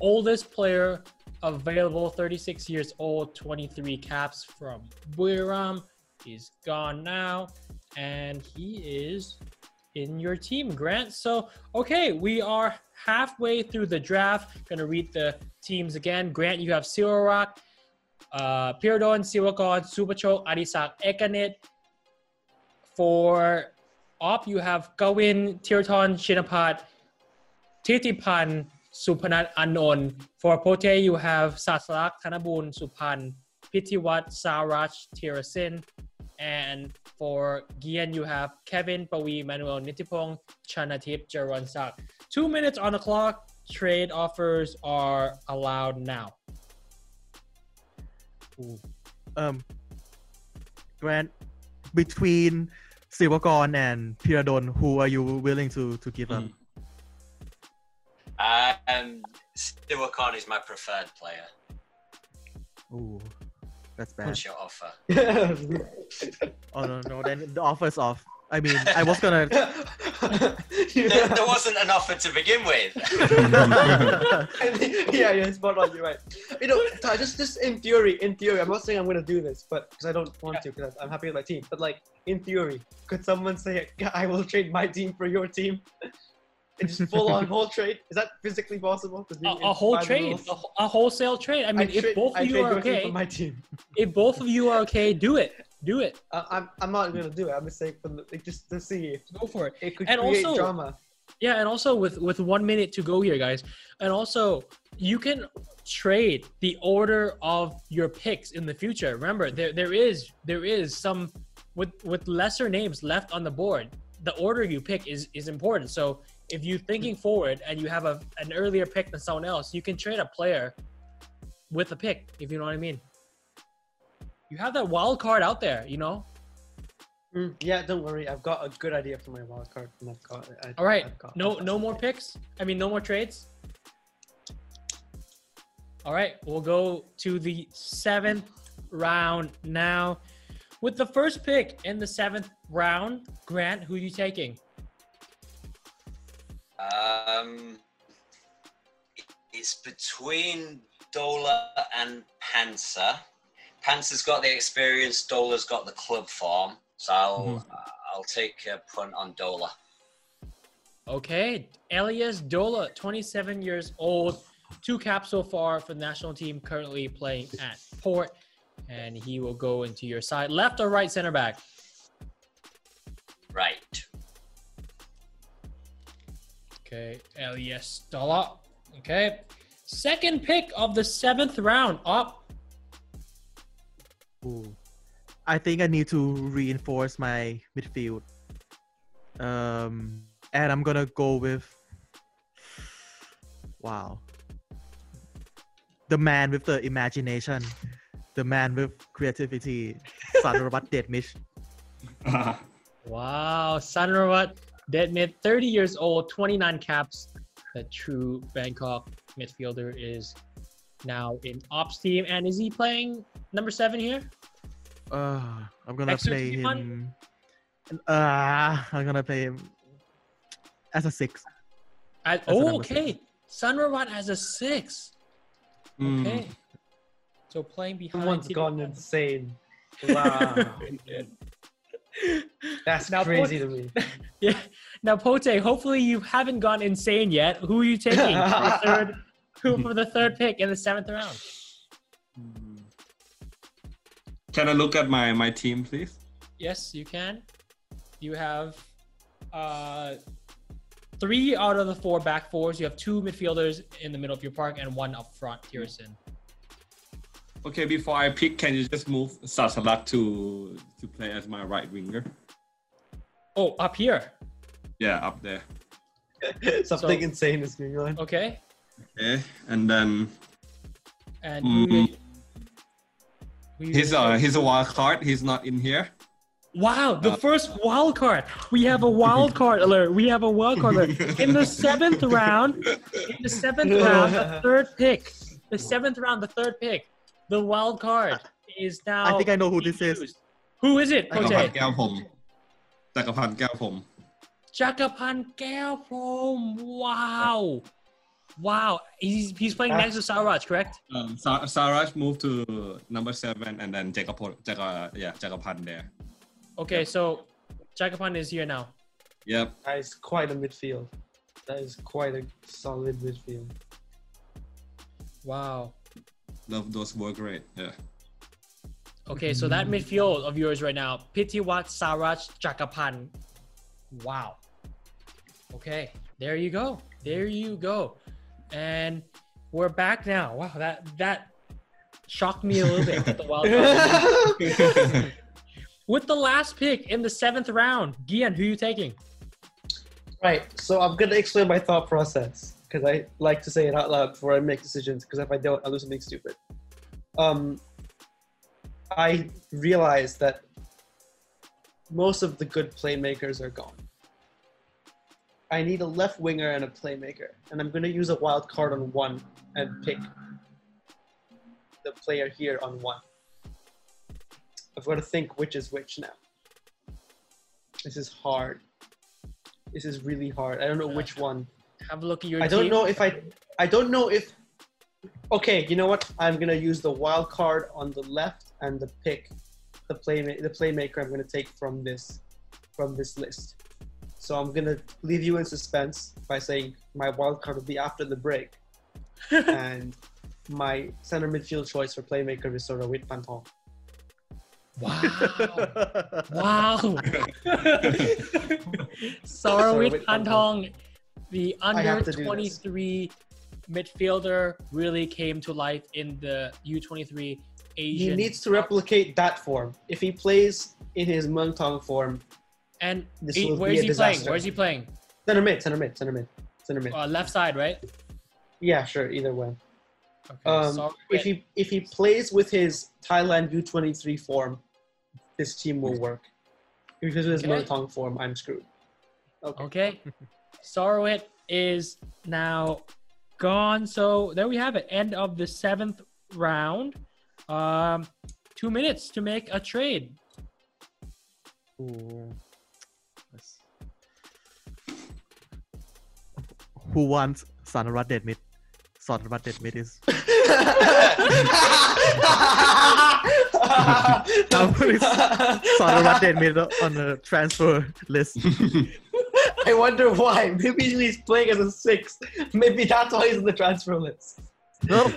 Speaker 1: oldest player available, 36 years old, 23 caps from Buriram. He's gone now, and he is in your team, Grant. So, okay, we are halfway through the draft. Gonna read the teams again. Grant, you have Siwarak, uh, Piradon, Siwakon, Supachok, Adisak, Ekanit. For op, you have Gawin, Thirathon, Shinapat, Titipan, Supanat, Anon. For Pote, you have Sasalak, Tanabun, Suphan, Pitiwat, Sarach, Tirasin. And for Gian, you have Kevin, Pawi, Manuel Nitipong, Chanatip, Jaron Sak. Two minutes on the clock. Trade offers are allowed now.
Speaker 3: Um, Grant, between Siwakon and Piradon, who are you willing to to give up?
Speaker 5: Mm.
Speaker 4: Um, Silhouette is my preferred player.
Speaker 3: Ooh, that's bad.
Speaker 4: What's your offer?
Speaker 3: Oh no, no, then the offer's off. I mean, I was gonna.
Speaker 4: There, there wasn't an offer to begin with.
Speaker 2: yeah, yeah, spot on. You're right. You know, just just in theory, in theory, I'm not saying I'm gonna do this, but because I don't want to, because I'm happy with my team. But like in theory, could someone say I will trade my team for your team? And just full on whole trade? Is that physically possible?
Speaker 1: A, a whole trade, a, a wholesale trade. I mean, if
Speaker 2: trade-
Speaker 1: both
Speaker 2: I
Speaker 1: of you are okay,
Speaker 2: for my team.
Speaker 1: if both of you are okay, do it. Do it.
Speaker 2: Uh, I'm I'm not gonna do it. I'm just saying for the, like, just to see
Speaker 1: Go for it.
Speaker 2: it could
Speaker 1: And
Speaker 2: create
Speaker 1: also-
Speaker 2: drama.
Speaker 1: Yeah, and also with with one minute to go here, guys, and also you can trade the order of your picks in the future. Remember, there there is there is some with with lesser names left on the board. The order you pick is is important. So if you're thinking forward and you have a an earlier pick than someone else, you can trade a player with a pick. If you know what I mean. You have that wild card out there, you know.
Speaker 2: Mm, yeah, don't worry. I've got a good idea for my wild card, and I've got. I,
Speaker 1: All right,
Speaker 2: got-
Speaker 1: no no more picks. I mean, no more trades. All right, we'll go to the seventh round now. With the first pick in the seventh round, Grant, who are you taking?
Speaker 4: Um, it's between Dola and Pansa. Pansa's got the experience. Dola's got the club form. So I'll I'll take a punt on Dola.
Speaker 1: Okay, Elias Dola, 27 years old, two caps so far for the national team, currently playing at Port, and he will go into your side, left or right center back.
Speaker 4: Right.
Speaker 1: Okay, Elias Dola. Okay, second pick of the seventh round. Up.
Speaker 3: Ooh. I think I need to reinforce my midfield. Um, and I'm gonna go with. Wow. The man with the imagination, the man with creativity, Sanrawat Dechmitr.
Speaker 1: Wow, Sanrawat Dechmitr, 30 years old, 29 caps. The true Bangkok midfielder is now in ops team. And is he playing number seven here?
Speaker 3: Uh, I'm gonna
Speaker 1: Extra
Speaker 3: play him. Uh, I'm gonna play him as a six.
Speaker 1: At,
Speaker 3: That's the
Speaker 1: oh,
Speaker 3: number six.
Speaker 1: okay. Sanrawat has a six.
Speaker 5: Mm.
Speaker 1: Okay. So playing behind.
Speaker 2: Someone's
Speaker 1: Tito-
Speaker 2: gone insane. Wow, that's
Speaker 1: Now,
Speaker 2: crazy to me.
Speaker 1: Yeah. Now, Pote, hopefully you haven't gone insane yet. Who are you taking for the third? Who for the third pick in the seventh round?
Speaker 5: Can I look at my my team, please?
Speaker 1: Yes, you can. You have uh, three out of the four back fours. You have two midfielders in the middle of your park and one up front, Tirasin.
Speaker 5: Okay, before I pick, can you just move Sasalak to to play as my right winger?
Speaker 1: Oh, up here.
Speaker 5: Yeah, up there.
Speaker 2: Something
Speaker 1: So-
Speaker 2: insane is going on.
Speaker 1: Okay.
Speaker 5: Okay, and then
Speaker 1: And
Speaker 5: Mm.
Speaker 1: who you-
Speaker 5: he's a he's a wild card. He's not in here.
Speaker 1: Wow, the
Speaker 5: Uh,
Speaker 1: first wild card. We have a wild card alert. We have a wild card alert. In the seventh round, in the seventh round, the third pick, the seventh round, the third pick, the wild card is now.
Speaker 3: I think I know who this is.
Speaker 1: Who is it?
Speaker 5: จักรพัน
Speaker 1: Jose?
Speaker 5: แก้วพรหมจักรพันแก้วพรหม
Speaker 1: Jakapan Kaewprom. Wow. Wow. He's, he's playing next to Sarach, correct?
Speaker 5: Um, Sa- Sarach moved to number seven, and then Jacopo, Jaga, yeah, there.
Speaker 1: Okay, so Jakapan is here now.
Speaker 5: Yep.
Speaker 2: That is quite a midfield. That is quite a solid midfield.
Speaker 1: Wow.
Speaker 5: Love those work rate. Yeah.
Speaker 1: Okay, so that midfield of yours right now, Pitiwat, Sarach, Jakapan. Wow. Okay, there you go. There you go. And we're back now. Wow, that that shocked me a little bit with the wild card. With the last pick in the seventh round, Gian, who are you taking?
Speaker 2: Right. So I'm gonna explain my thought process because I like to say it out loud before I make decisions. Because if I don't, I'll do something stupid. Um, I realized that most of the good playmakers are gone. I need a left winger and a playmaker, and I'm gonna use a wild card on one and pick the player here on one. I've got to think which is which now. This is hard. This is really hard. I don't know which one.
Speaker 1: Have a look at your
Speaker 2: I don't
Speaker 1: team.
Speaker 2: know if I. I don't know if. Okay, you know what? I'm gonna use the wild card on the left and the pick, the play the playmaker. I'm gonna take from this, from this list. So I'm gonna leave you in suspense by saying my wild card will be after the break, and my center midfield choice for playmaker is Sorawit Pantong.
Speaker 1: Wow. Wow. Sorawit Pantong, the under
Speaker 2: have to do this.
Speaker 1: 23 midfielder, really came to life in the U23 Asian.
Speaker 2: He needs to replicate that form. If he plays in his Muangthong form,
Speaker 1: And
Speaker 2: this
Speaker 1: he-
Speaker 2: will
Speaker 1: where
Speaker 2: be
Speaker 1: is
Speaker 2: a
Speaker 1: he playing? Where is he playing?
Speaker 2: center mid, center mid, center mid, center mid.
Speaker 1: Uh, left side, right?
Speaker 2: Yeah, sure, either way.
Speaker 1: Okay.
Speaker 2: Um,
Speaker 1: Sarawit.
Speaker 2: if he if he plays with his Thailand U23 form, this team will work. If he plays with his
Speaker 1: Okay.
Speaker 2: Muangthong form, I'm screwed. Okay.
Speaker 1: Okay. Sarawit is now gone. So there we have it. End of the seventh round. Um, two minutes to make a trade.
Speaker 3: Ooh. Who wants Sanrawat Dechmitr? Sanarat Dead Mid is. Sanrawat Dechmitr on the transfer list.
Speaker 2: I wonder why. Maybe he's playing as a six. Maybe that's why he's in the transfer list.
Speaker 3: No,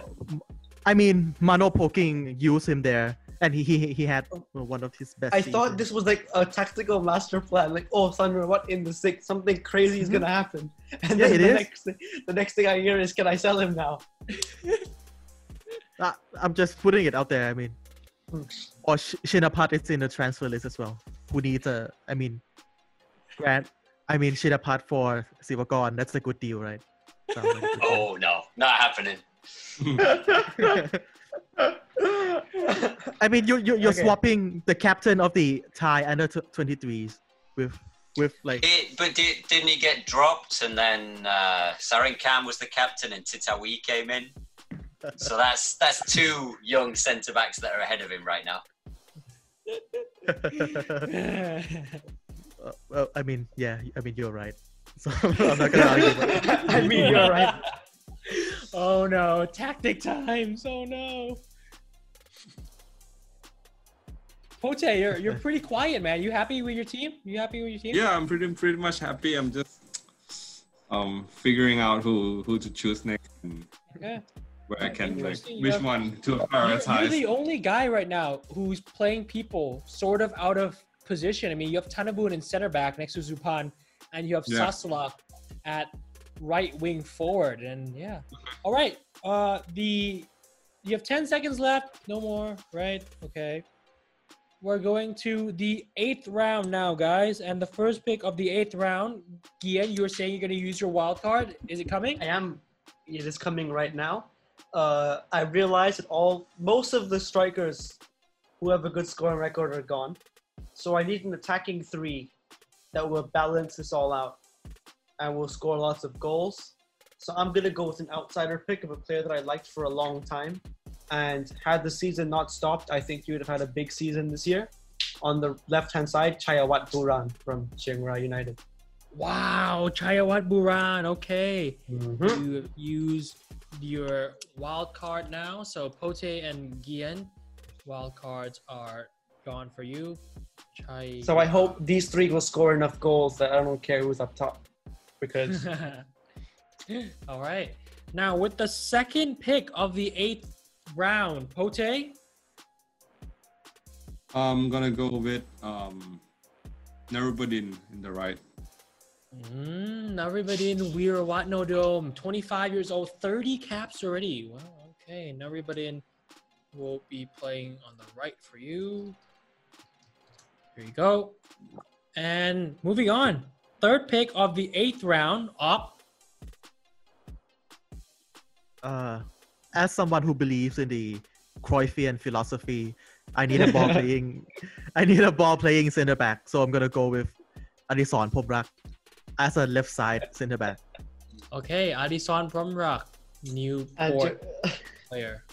Speaker 3: I mean, Mano Polking used him there, and he he, he had one of his best.
Speaker 2: I thought this was like a tactical master plan. Like, oh, Sandra, what in the six? Something crazy is gonna happen. And
Speaker 3: Yeah,
Speaker 2: then
Speaker 3: it
Speaker 2: the
Speaker 3: is.
Speaker 2: next thing, the next thing I hear is, can I sell him now?
Speaker 3: Uh, I'm just putting it out there. I mean,
Speaker 2: Hmm.
Speaker 3: or Sh- Shinapat is in the transfer list as well. Who needs a? I mean, Grant. I mean, Shinapat for Siwakon. That's a good deal, right? Sounds like a good deal.
Speaker 4: Oh no, not happening.
Speaker 3: I mean, you you you're
Speaker 2: Okay.
Speaker 3: swapping the captain of the Thai under tw- 23s with with like
Speaker 4: It, but did, didn't he get dropped? And then uh, Saringkan was the captain, and Titawi came in. So that's that's two young centre backs that are ahead of him right now.
Speaker 3: Uh, well, I mean, yeah, I mean, you're right. So I'm not gonna argue.
Speaker 2: I mean, you're right.
Speaker 1: oh no, tactic times. Oh no. Pote, you're you're pretty quiet, man. You happy with your team? You happy with your team?
Speaker 5: yeah, I'm pretty pretty much happy. I'm just um figuring out who who to choose next and
Speaker 1: Yeah.
Speaker 5: where I can like which
Speaker 1: Yeah.
Speaker 5: one to
Speaker 1: You're, you're the only guy right now who's playing people sort of out of position. I mean, you have Tanabun in center back next to Suphan, and you have
Speaker 5: Yeah.
Speaker 1: Sasala at right wing forward. And yeah. All right. Uh, the you have 10 seconds left. No more. Right. Okay. We're going to the eighth round now, guys. And the first pick of the eighth round, Gian, you were saying you're going to use your wild card. Is it coming?
Speaker 2: I am. It is coming right now. Uh, I realized that all most of the strikers who have a good scoring record are gone. So I need an attacking three that will balance this all out and will score lots of goals. So I'm gonna go with an outsider pick of a player that I liked for a long time. And had the season not stopped, I think you would have had a big season this year. On the left hand side, Chayawat Buran from Chiang Rai United.
Speaker 1: Wow, Chayawat Buran. Okay.
Speaker 2: Mhm.
Speaker 1: You use your wild card now. So Pote and Gian, wild cards are gone for you. Chai.
Speaker 2: So I hope these three will score enough goals that I don't care who's up top. Because
Speaker 1: All right. Now with the second pick of the eighth round, Pote.
Speaker 5: I'm gonna go with um, Narubadin in the right.
Speaker 1: Mm, Narubadin Weerwatno Dome, 25 years old, 30 caps already. Well, okay. Narubadin will be playing on the right for you. Here you go. And moving on. Third pick of the eighth round, up.
Speaker 3: Uh, as someone who believes in the Cruyffian philosophy, I need a ball playing, I need a ball playing center back. So I'm gonna go with Adison Promrak as a left side center back.
Speaker 1: Okay, Adison from Rock, new
Speaker 2: and
Speaker 1: port player.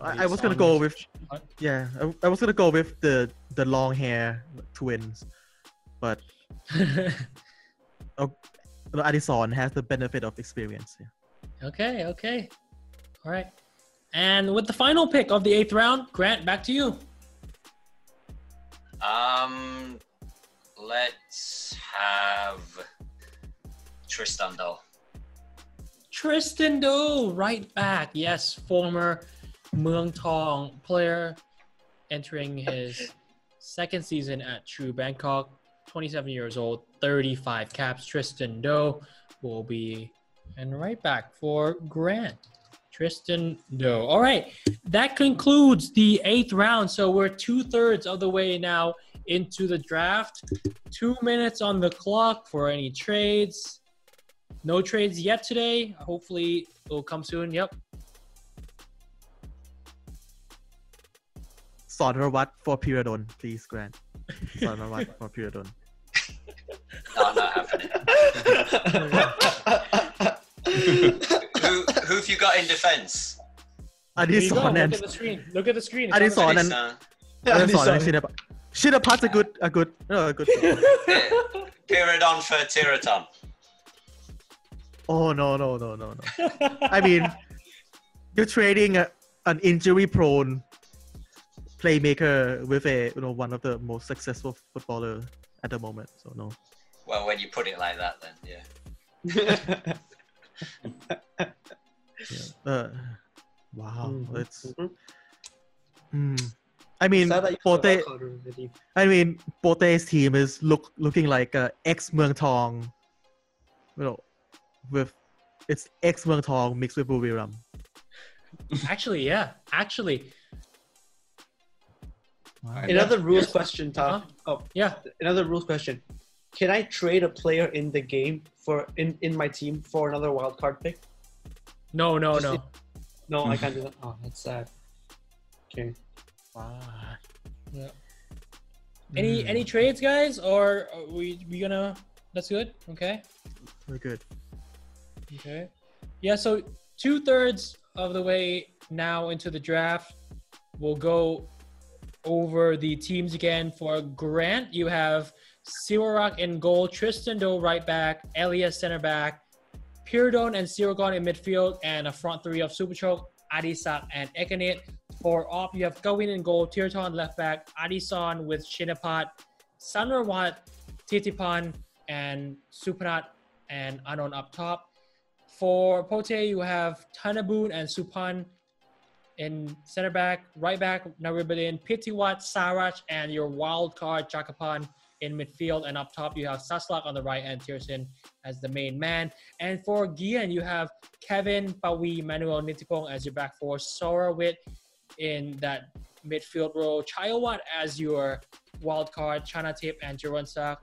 Speaker 3: I, I was gonna go with
Speaker 1: What?
Speaker 3: yeah, I, I was gonna go with the the long hair twins, but oh, Addison has the benefit of experience. Yeah.
Speaker 1: okay, okay. All right. And with the final pick of the eighth round, Grant, back to you.
Speaker 4: Um, let's have Tristan though.
Speaker 1: Tristan Do, right back. Yes, former Muangthong player entering his second season at True Bangkok. 27 years old, 35 caps. Tristan Doe will be and right back for Grant. Tristan Doe. All right, that concludes the eighth round. So we're two thirds of the way now into the draft. Two minutes on the clock for any trades. No trades yet today. Hopefully, it'll come soon. Yep.
Speaker 3: Sonrawat for Piradon, please, Grant. Sonrawat for Piradon.
Speaker 4: No, not happening. who who have you got in defence?
Speaker 1: Here you go. Look at the screen. Look at the screen. It's on the
Speaker 3: Addison and
Speaker 4: Uh,
Speaker 3: Addison and Shinapat. A good, a good, no, a good.
Speaker 4: Piradon for Thirathon.
Speaker 3: Oh no, no, no, no, no. I mean, you're trading a, an injury-prone playmaker with a, you know, one of the most successful footballer at the moment. So no.
Speaker 4: Well, when you put it like that, then yeah.
Speaker 3: Yeah. Uh, wow,
Speaker 2: Mhm,
Speaker 3: it's.
Speaker 2: mhm.
Speaker 3: Hmm. I mean,
Speaker 2: Sad that you
Speaker 3: Pote.
Speaker 2: forgot Color already.
Speaker 3: I mean, Pote's team is look looking like a ex Muangthong. You know, with it's ex Muangthong mixed with Buriram.
Speaker 1: Actually, yeah. Actually,
Speaker 2: Another rules question, Tom.
Speaker 1: Uh-huh.
Speaker 2: Oh,
Speaker 1: yeah.
Speaker 2: another rules question. Can I trade a player in the game for in, in my team for another wild card pick?
Speaker 1: No, no,
Speaker 2: Just
Speaker 1: no.
Speaker 2: No, I can't do that. Oh, that's sad. Okay.
Speaker 3: Wow.
Speaker 1: Yeah. Any
Speaker 3: Hmm,
Speaker 1: any trades, guys? Or are we we gonna? That's good. Okay.
Speaker 3: We're good.
Speaker 1: Okay. Yeah. So two thirds of the way now into the draft, we'll go over the teams again. For Grant, you have Siwarak in goal, Tristan Doe right back, Elias center back, Piradon and Siwakon in midfield, and a front three of Supachok, Adisak, and Ekanit. For op, you have Gawin in goal, Thirathon left back, Adison with Shinapat, Sanrawat, Titipan, and Supanat, and Anon up top. For Pote, you have Tanabun and Suphan in center back, right back, now we're Naribadin, Pitiwat, Sarach, and your wild card, Jakapan in midfield. And up top, you have Sasalak on the right and Tirasin as the main man. And for Gian, you have Kevin, Pawi, Manuel Nitipong as your back four, Sorawit in that midfield role, Chayawat as your wild card, Chanatip and Jaron Sak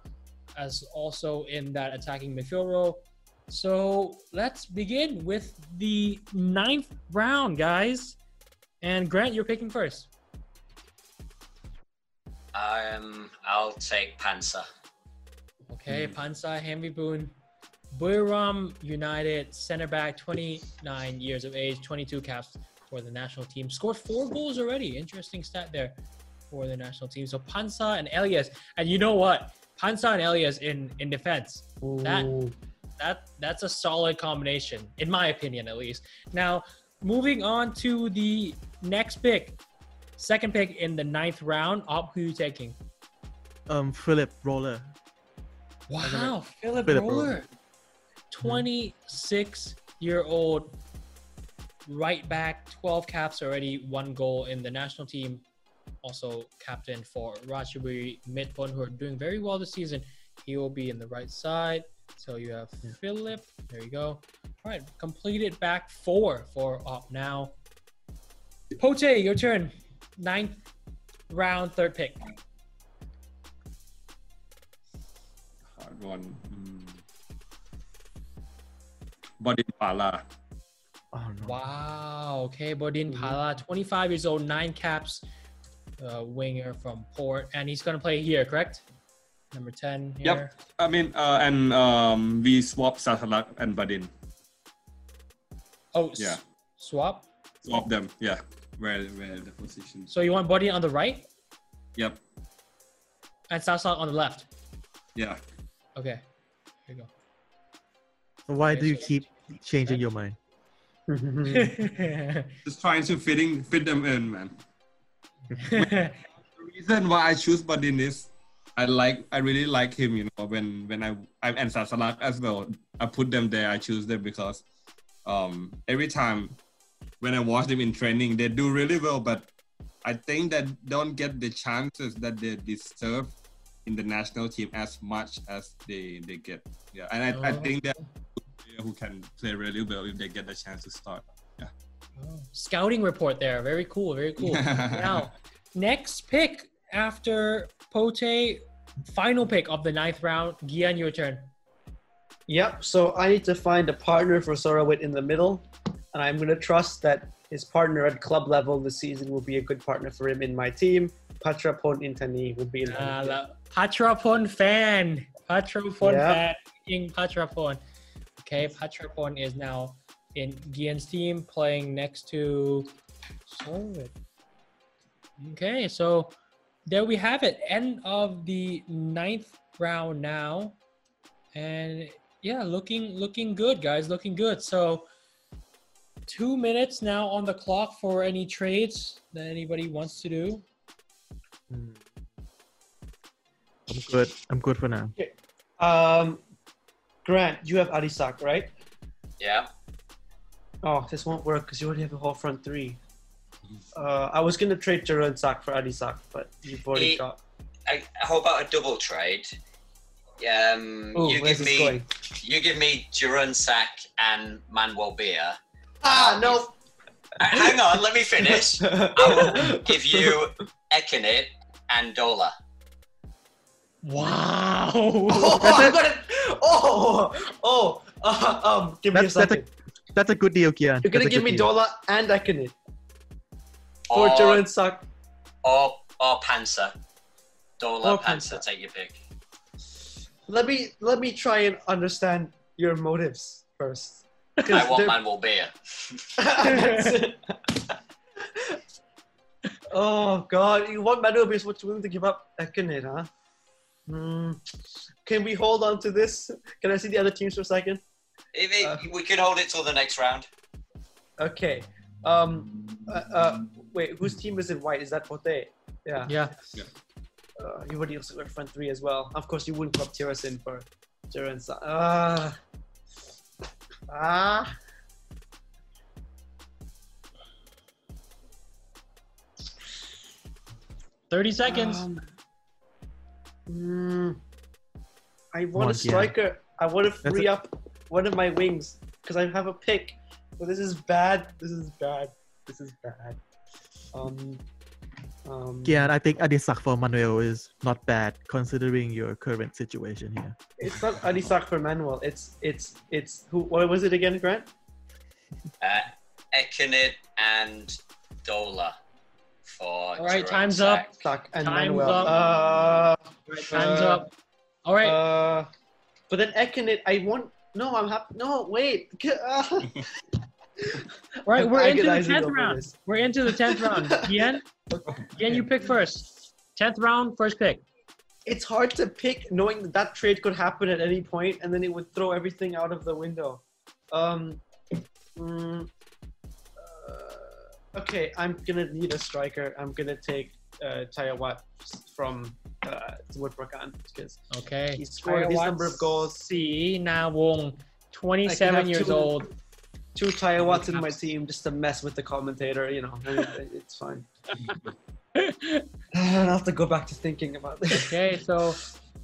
Speaker 1: as also in that attacking midfield role. So let's begin with the ninth round, guys. And Grant, you're picking first.
Speaker 4: Um, I'll take Pansa.
Speaker 1: Okay, Pansa Hambi Buriram United center back, 29 years of age, 22 caps for the national team. Scored four goals already. Interesting stat there for the national team. So Pansa and Elias, and you know what? Pansa and Elias in in defense. That that that's a solid combination, in my opinion, at least. Now, moving on to the next pick, second pick in the ninth round. Op, who you taking?
Speaker 3: Um, Philip Roller.
Speaker 1: Wow, Philip
Speaker 3: Philip
Speaker 1: Roller,
Speaker 3: Roller.
Speaker 1: 26 year old right back, 12 caps already, one goal in the national team. Also captain for Ratchaburi Mitr Phol, who are doing very well this season. He will be in the right side. So you have
Speaker 3: Yeah.
Speaker 1: Philip. There you go. All right, completed back four for Op now. Pote, your turn. Ninth round, third pick.
Speaker 5: Hard one. Mm. Bodin Pala.
Speaker 3: Oh no.
Speaker 1: Wow. Okay, Bodin. Pala, 25 years old, nine caps, uh, winger from Port, and he's gonna play here, correct? Number 10 here. Yep.
Speaker 5: I mean, uh, and um, we swap Sasalak and Badin.
Speaker 1: Oh, s-
Speaker 5: Yeah.
Speaker 1: swap.
Speaker 5: Swap them. Yeah. Where where the positions?
Speaker 1: So you want Bodin on the right
Speaker 5: Yep.
Speaker 1: and Sasak on the left.
Speaker 5: Yeah.
Speaker 1: Okay. Here you
Speaker 3: So why
Speaker 1: Okay,
Speaker 3: do you
Speaker 1: so-
Speaker 3: keep changing your mind?
Speaker 5: Just trying to fitting fit them in, man. The reason why I choose Badin is I like I really like him, you know, when when I, I and Sasalak as well. I put them there, I choose them because um every time when I watch them in training, they do really well, but I think that don't get the chances that they deserve in the national team as much as they they get. Yeah. And I, I
Speaker 1: Oh.
Speaker 5: think that who can play really well if they get the chance to start.
Speaker 1: Oh, Scouting report there. Very cool. Very cool. now, next pick after Pote, final pick of the ninth round. Gian, your turn.
Speaker 2: Yep. So I need to find a partner for Sorawit in the middle, and I'm gonna trust that his partner at club level this season will be a good partner for him in my team. Patrapon Intani will be in
Speaker 1: Uh,
Speaker 2: team.
Speaker 1: the Patrapon fan. Patrapon
Speaker 2: Yeah.
Speaker 1: fan. King Patrapon. Okay, Patrapon is now in Gian's team playing next to Sorawit. Okay, so there we have it. End of the ninth round now. And yeah, looking looking good, guys. Looking good. So two minutes now on the clock for any trades that anybody wants to do.
Speaker 3: I'm good. I'm good for now.
Speaker 2: Um, Grant, you have Adisak, right?
Speaker 4: Yeah.
Speaker 2: Oh, this won't work because you already have a whole front three. Uh, I was gonna trade Jaron Sak for Adisak, but you've already
Speaker 4: Eh,
Speaker 2: got.
Speaker 4: I, how about a double trade? Um,
Speaker 2: Oh,
Speaker 4: you give me
Speaker 2: going?
Speaker 4: you give me Jaron Sak and Manuel Bihr.
Speaker 2: Ah, no.
Speaker 4: Uh, hang on, let me finish. I will give you Ekanit and Dola.
Speaker 1: Wow.
Speaker 2: Oh, I'm gonna. Oh, oh. Uh, um, give me a
Speaker 3: That's, that's, a,
Speaker 2: second.
Speaker 3: that's a good deal, Gian.
Speaker 2: You're gonna give me
Speaker 3: deal.
Speaker 2: Dola and Ekanit
Speaker 4: Or,
Speaker 2: Jaron Sak.
Speaker 4: or, or Pansa.
Speaker 2: Or
Speaker 4: Pansa,
Speaker 2: Pansa.
Speaker 4: take your pick.
Speaker 2: Let me let me try and understand your motives first.
Speaker 4: I want
Speaker 2: they're-
Speaker 4: Manuel
Speaker 2: Bihr. Oh God! You want Manuel Beers? What you willing to give up Ekanit, huh? Hmm. Can we hold on to this? Can I see the other teams for a second?
Speaker 4: It,
Speaker 2: Uh,
Speaker 4: we can hold it till the next round.
Speaker 2: Okay. Um. Uh, uh, wait, whose team is in white? Is that Pote? Yeah.
Speaker 1: yeah.
Speaker 2: Uh, you already also got front three as well. Of course, you wouldn't club Tirasin for Jaron. Sa- Ah. Ah.
Speaker 1: Thirty seconds.
Speaker 2: Um, mm, I
Speaker 3: on,
Speaker 2: want a
Speaker 3: Gian.
Speaker 2: striker. I want to
Speaker 3: That's
Speaker 2: free up one of my wings because I have a pick. But this is bad. This is bad. This is bad. Um. Um,
Speaker 3: Gian, I think Adisak for Manuel is not bad considering your current situation here.
Speaker 2: It's not Adisak for Manuel. It's it's it's who? What was it again, Grant?
Speaker 4: Uh, Ekanit and Dola for.
Speaker 1: All right,
Speaker 4: Jerome
Speaker 1: time's
Speaker 4: Zach.
Speaker 1: up.
Speaker 2: Stuck and
Speaker 1: Time's
Speaker 2: Manuel.
Speaker 1: up.
Speaker 2: Uh,
Speaker 1: Right, time's
Speaker 2: Uh,
Speaker 1: up. All right.
Speaker 2: uh, but then Ekanit, I want. No, I'm happy. No, wait.
Speaker 1: Right, we're into the tenth round.
Speaker 2: this.
Speaker 1: We're into the tenth round. Ian, Ian, you pick first. Tenth round, first pick.
Speaker 2: It's hard to pick knowing that that trade could happen at any point, and then it would throw everything out of the window. Um. mm, uh, okay, I'm gonna need a striker. I'm gonna take uh, Tayawat from uh, Woodbrook because
Speaker 1: Okay.
Speaker 2: He scored this number of goals.
Speaker 1: See, now Wong, 27 years
Speaker 2: two-
Speaker 1: old.
Speaker 2: Two Tayawats in my team just to mess with the commentator. You know, it's fine. I'll have to go back to thinking about this.
Speaker 1: Okay, so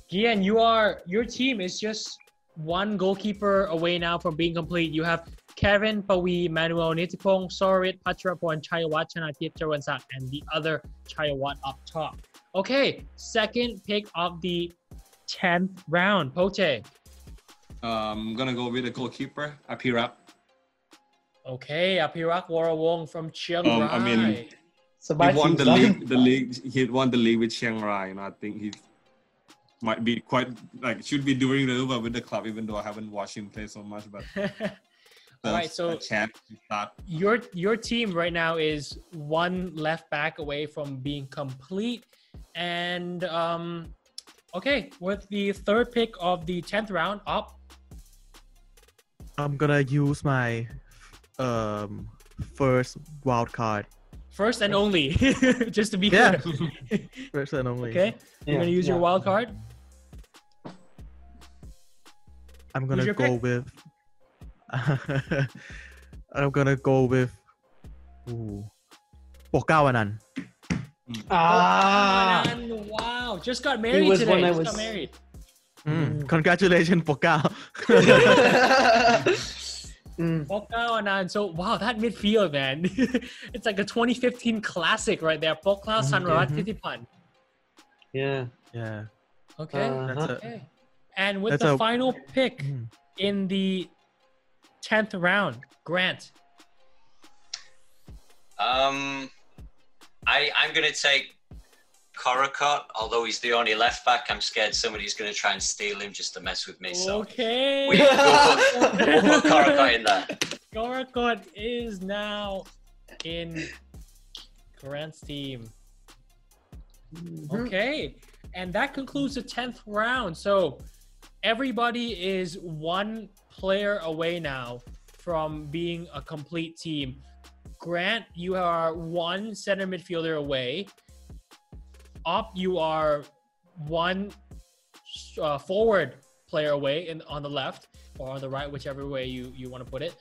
Speaker 1: Gian, you are your team is just one goalkeeper away now from being complete. You have Kevin Pawi, Manuel Nitipong, Sorit, Patrapon, Chayawat, Chanatip, Chawansak, and the other Chayawat up top. Okay, second pick of the 10th round. Pote.
Speaker 5: Um, I'm gonna go with the goalkeeper, Apirak.
Speaker 1: Okay, Apirak Warawong from Chiang Rai.
Speaker 5: Um, I mean,
Speaker 2: So
Speaker 5: He won the league. The league. He won the league with Chiang Rai, and I think he might be quite like should be doing really well with the club, even though I haven't watched him play so much. But
Speaker 1: All right,
Speaker 5: there's
Speaker 1: so-
Speaker 5: a chance to start.
Speaker 1: your your team right now is one left back away from being complete and um okay with the third pick of the 10th round up
Speaker 3: I'm gonna use my um, first wild card.
Speaker 1: First and only, just to be
Speaker 3: yeah. first and only.
Speaker 1: Okay, yeah. you're gonna use yeah. your wild card.
Speaker 3: I'm gonna go
Speaker 1: pick?
Speaker 3: with. I'm gonna go with. Ooh,
Speaker 2: Ah!
Speaker 1: Wow, just got married today.
Speaker 2: Was...
Speaker 1: Just got married.
Speaker 3: Mm. Congratulations, Pokklaw.
Speaker 2: Mm.
Speaker 1: Pokklaw Anand. So wow, that midfield, man. it's like a 2015 classic right there. Pokklaw Sanrat
Speaker 3: mhm.
Speaker 1: Titipan.
Speaker 2: yeah.
Speaker 3: yeah
Speaker 1: Okay.
Speaker 2: Uh-huh.
Speaker 1: Okay. And with
Speaker 3: That's
Speaker 1: the
Speaker 3: a-
Speaker 1: final pick
Speaker 3: Mm.
Speaker 1: in the 10th round, Grant.
Speaker 4: Um, I I'm gonna take Korrakot, although he's the only left back. I'm scared somebody's gonna try and steal him just to mess with me. So
Speaker 1: Okay.
Speaker 4: we, we'll, put, we'll put Korrakot in there.
Speaker 1: Korrakot is now in Grant's team.
Speaker 2: Mhm.
Speaker 1: Okay. And that concludes the 10th round. So everybody is one player away now from being a complete team. Grant, you are one center midfielder away. Up, you are one uh, forward player away in, on the left or on the right, whichever way you, you want to put it.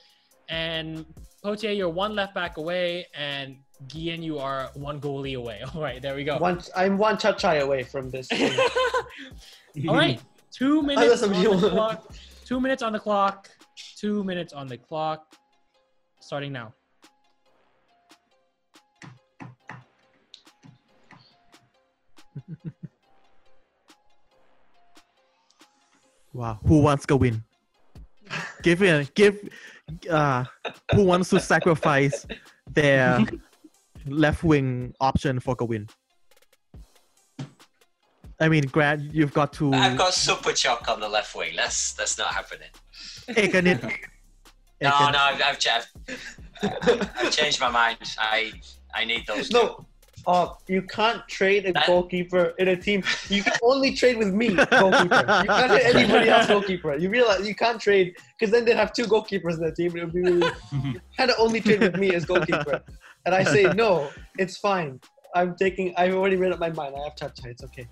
Speaker 1: And Potier, you're one left back away, and Gian, you are one goalie away. All right, there we go.
Speaker 2: One, I'm one chai away from this.
Speaker 1: All right, two minutes on the clock. Two minutes on the clock. Two minutes on the clock. Starting now.
Speaker 3: wow, who wants to win? give in, give. Uh, who wants to sacrifice their left wing option for Gawin? I mean, Grant, you've got to.
Speaker 4: I've got super chalk on the left wing. That's that's not happening.
Speaker 3: Ekanit.
Speaker 4: no, no, I've, I've, I've, I've, changed my mind. I I need those. No, two
Speaker 2: no, uh, you can't trade a
Speaker 4: That-
Speaker 2: goalkeeper in a team. You can only trade with me, goalkeeper. You can't trade anybody else, goalkeeper. You realize you can't trade because then they'd have two goalkeepers in the team. It would be really kind of only trade with me as goalkeeper. And I say no, it's fine. I'm taking. I've already made up my mind. I have touch. It's okay.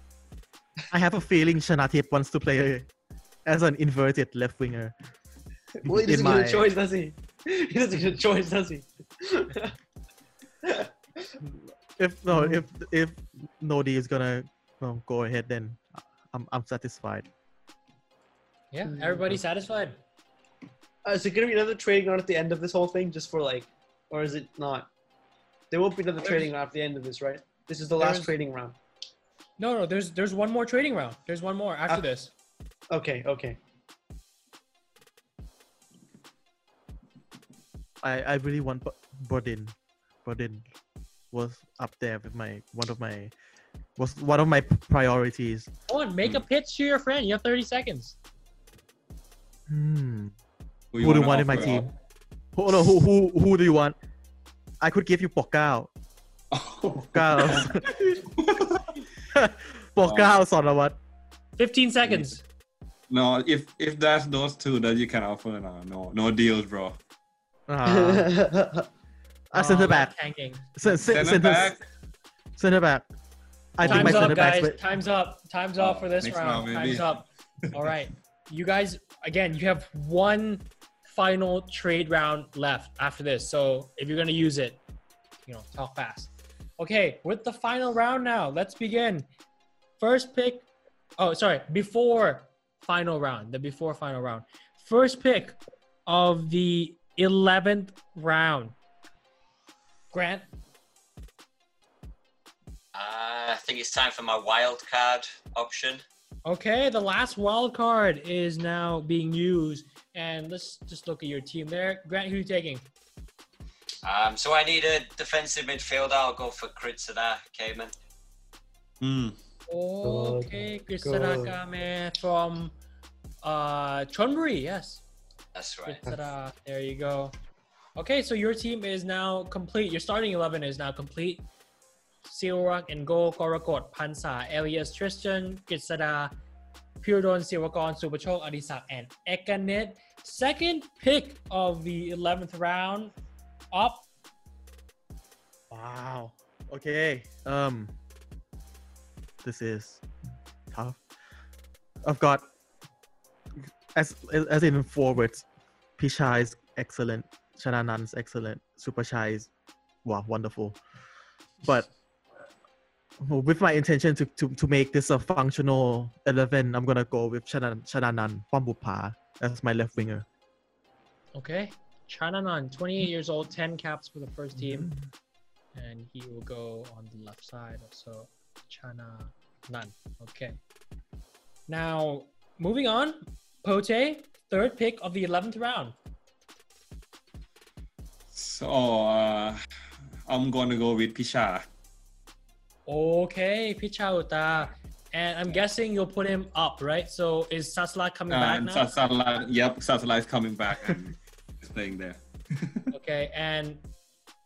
Speaker 3: I have a feeling Chanatip wants to play as an inverted left winger
Speaker 2: Well, he
Speaker 3: in
Speaker 2: doesn't get
Speaker 3: my
Speaker 2: a choice, does he? He doesn't get a choice, does he?
Speaker 3: if no if if Nodi is gonna um, go ahead then I'm I'm satisfied
Speaker 1: Yeah, everybody satisfied?
Speaker 2: Uh, is it gonna be another trading round at the end of this whole thing, just for like, or is it not? There won't be another
Speaker 1: There's-
Speaker 2: trading round at the end of this, right? This is the last
Speaker 1: There's-
Speaker 2: trading round.
Speaker 1: No, no. There's there's one more trading round. There's one more after
Speaker 2: Ah.
Speaker 1: this.
Speaker 2: Okay, okay.
Speaker 3: I I really want Bo- Bodin Bodin was up there with my one of my was one of my priorities.
Speaker 1: Go on, make a pitch to your friend. You have 30 seconds.
Speaker 3: Hmm.
Speaker 5: you
Speaker 3: Who do you
Speaker 5: wanna
Speaker 3: want in my team?
Speaker 5: up?
Speaker 3: Who, no, who, who, who do you want? I could give you Pokklaw. Pokklaw. Pokklaw Sonavat.
Speaker 1: 15 seconds.
Speaker 5: no, if if that's those two that you can offer, no, no, no deals, bro.
Speaker 3: Uh, Ah,
Speaker 1: oh,
Speaker 3: a center back.
Speaker 1: that's Tanking.
Speaker 3: C- c-
Speaker 5: Center
Speaker 3: center,
Speaker 5: back.
Speaker 3: center back. I think
Speaker 1: Time's
Speaker 3: my
Speaker 1: up,
Speaker 3: center
Speaker 1: guys.
Speaker 3: back's
Speaker 1: Time's up. Time's up
Speaker 5: Oh,
Speaker 1: for this
Speaker 5: next
Speaker 1: round.
Speaker 5: round,
Speaker 1: Time's up. All right. You guys, again, you have one final trade round left after this. So if you're going to use it, you know, talk fast. Okay, with the final round now, let's begin. First pick. Oh, sorry. Before final round, the before final round. First pick of the 11th round. Grant,
Speaker 4: Uh, I think it's time for my wild card option.
Speaker 1: Okay, the last wild card is now being used, and let's just look at your team there. Grant, who are you taking?
Speaker 4: Um, so I need a defensive midfielder. I'll go for Kritsada Kaman.
Speaker 5: Hmm.
Speaker 1: Okay,
Speaker 2: good.
Speaker 1: Kritsada Kaman from uh Chonburi, yes.
Speaker 4: That's right.
Speaker 1: Kritsada, there you go. Okay, so your team is now complete. Your starting eleven is now complete. Siwarak and Go, Korrakot, Pansa, Elias Tristan, Kritsada, Piradon, Siwakon, Supachok, Adisak, and Ekanit. Second pick of the 11th round up.
Speaker 3: Wow. Okay. Um. This is tough. I've got as as in forwards, Pichai is excellent, Chananan's excellent, Super Chai is wow wonderful, but with my intention to, to, to make this a functional 11, I'm gonna go with Shanan, Chananan Pombuppha as my left winger.
Speaker 1: Okay. Chananan, 28 years old, 10 caps for the first team. Mm-hmm. And he will go on the left side. So Chananan. Okay. Now, moving on. Pote, third pick of the 11th round.
Speaker 5: So uh, I'm gonna go with Picha.
Speaker 1: Okay, Pichauta. And I'm guessing you'll put him up, right? So is Sasla coming back
Speaker 5: And
Speaker 1: now?
Speaker 5: Sasala, yep, Sasala is coming back and playing there.
Speaker 1: Okay, and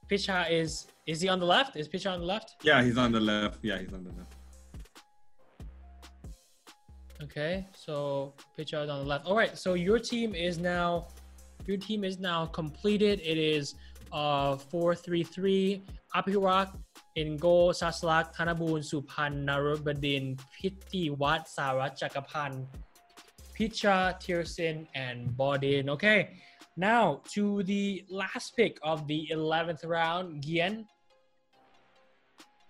Speaker 1: Picha is is he on the left? Is Picha on the left?
Speaker 5: Yeah, he's on the left. Yeah, he's on the left.
Speaker 1: Okay, so Picha is on the left. All right, so your team is now your team is now completed. It is uh 4-3-3. Apirak in goal, Sasalak, Tanabun, Suphan, Narubadin, Pitiwat, Sarah, Jakapan, Picha, Tirasin, and Bodin. Okay, now to the last pick of the 11th round, Gian.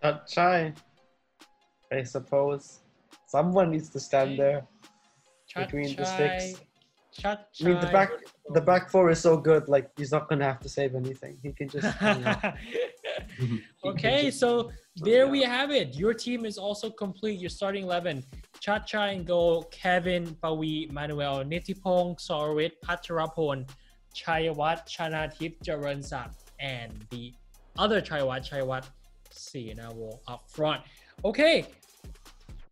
Speaker 2: Not shy. I suppose someone needs to stand there. Between the sticks. I mean, the back the back four is so good. Like he's not gonna have to save anything. He can just. you know,
Speaker 1: okay, so there we have it. Your team is also complete. Your starting 11. Chacha and goal, Kevin, Pawi, Manuel, Nitipong, Sorawit, Patrapon, Chayawat, Chanatip, Jaron Sak, and the other Chaiwat, Chayawat, Chayawat, Sinawal up front. Okay,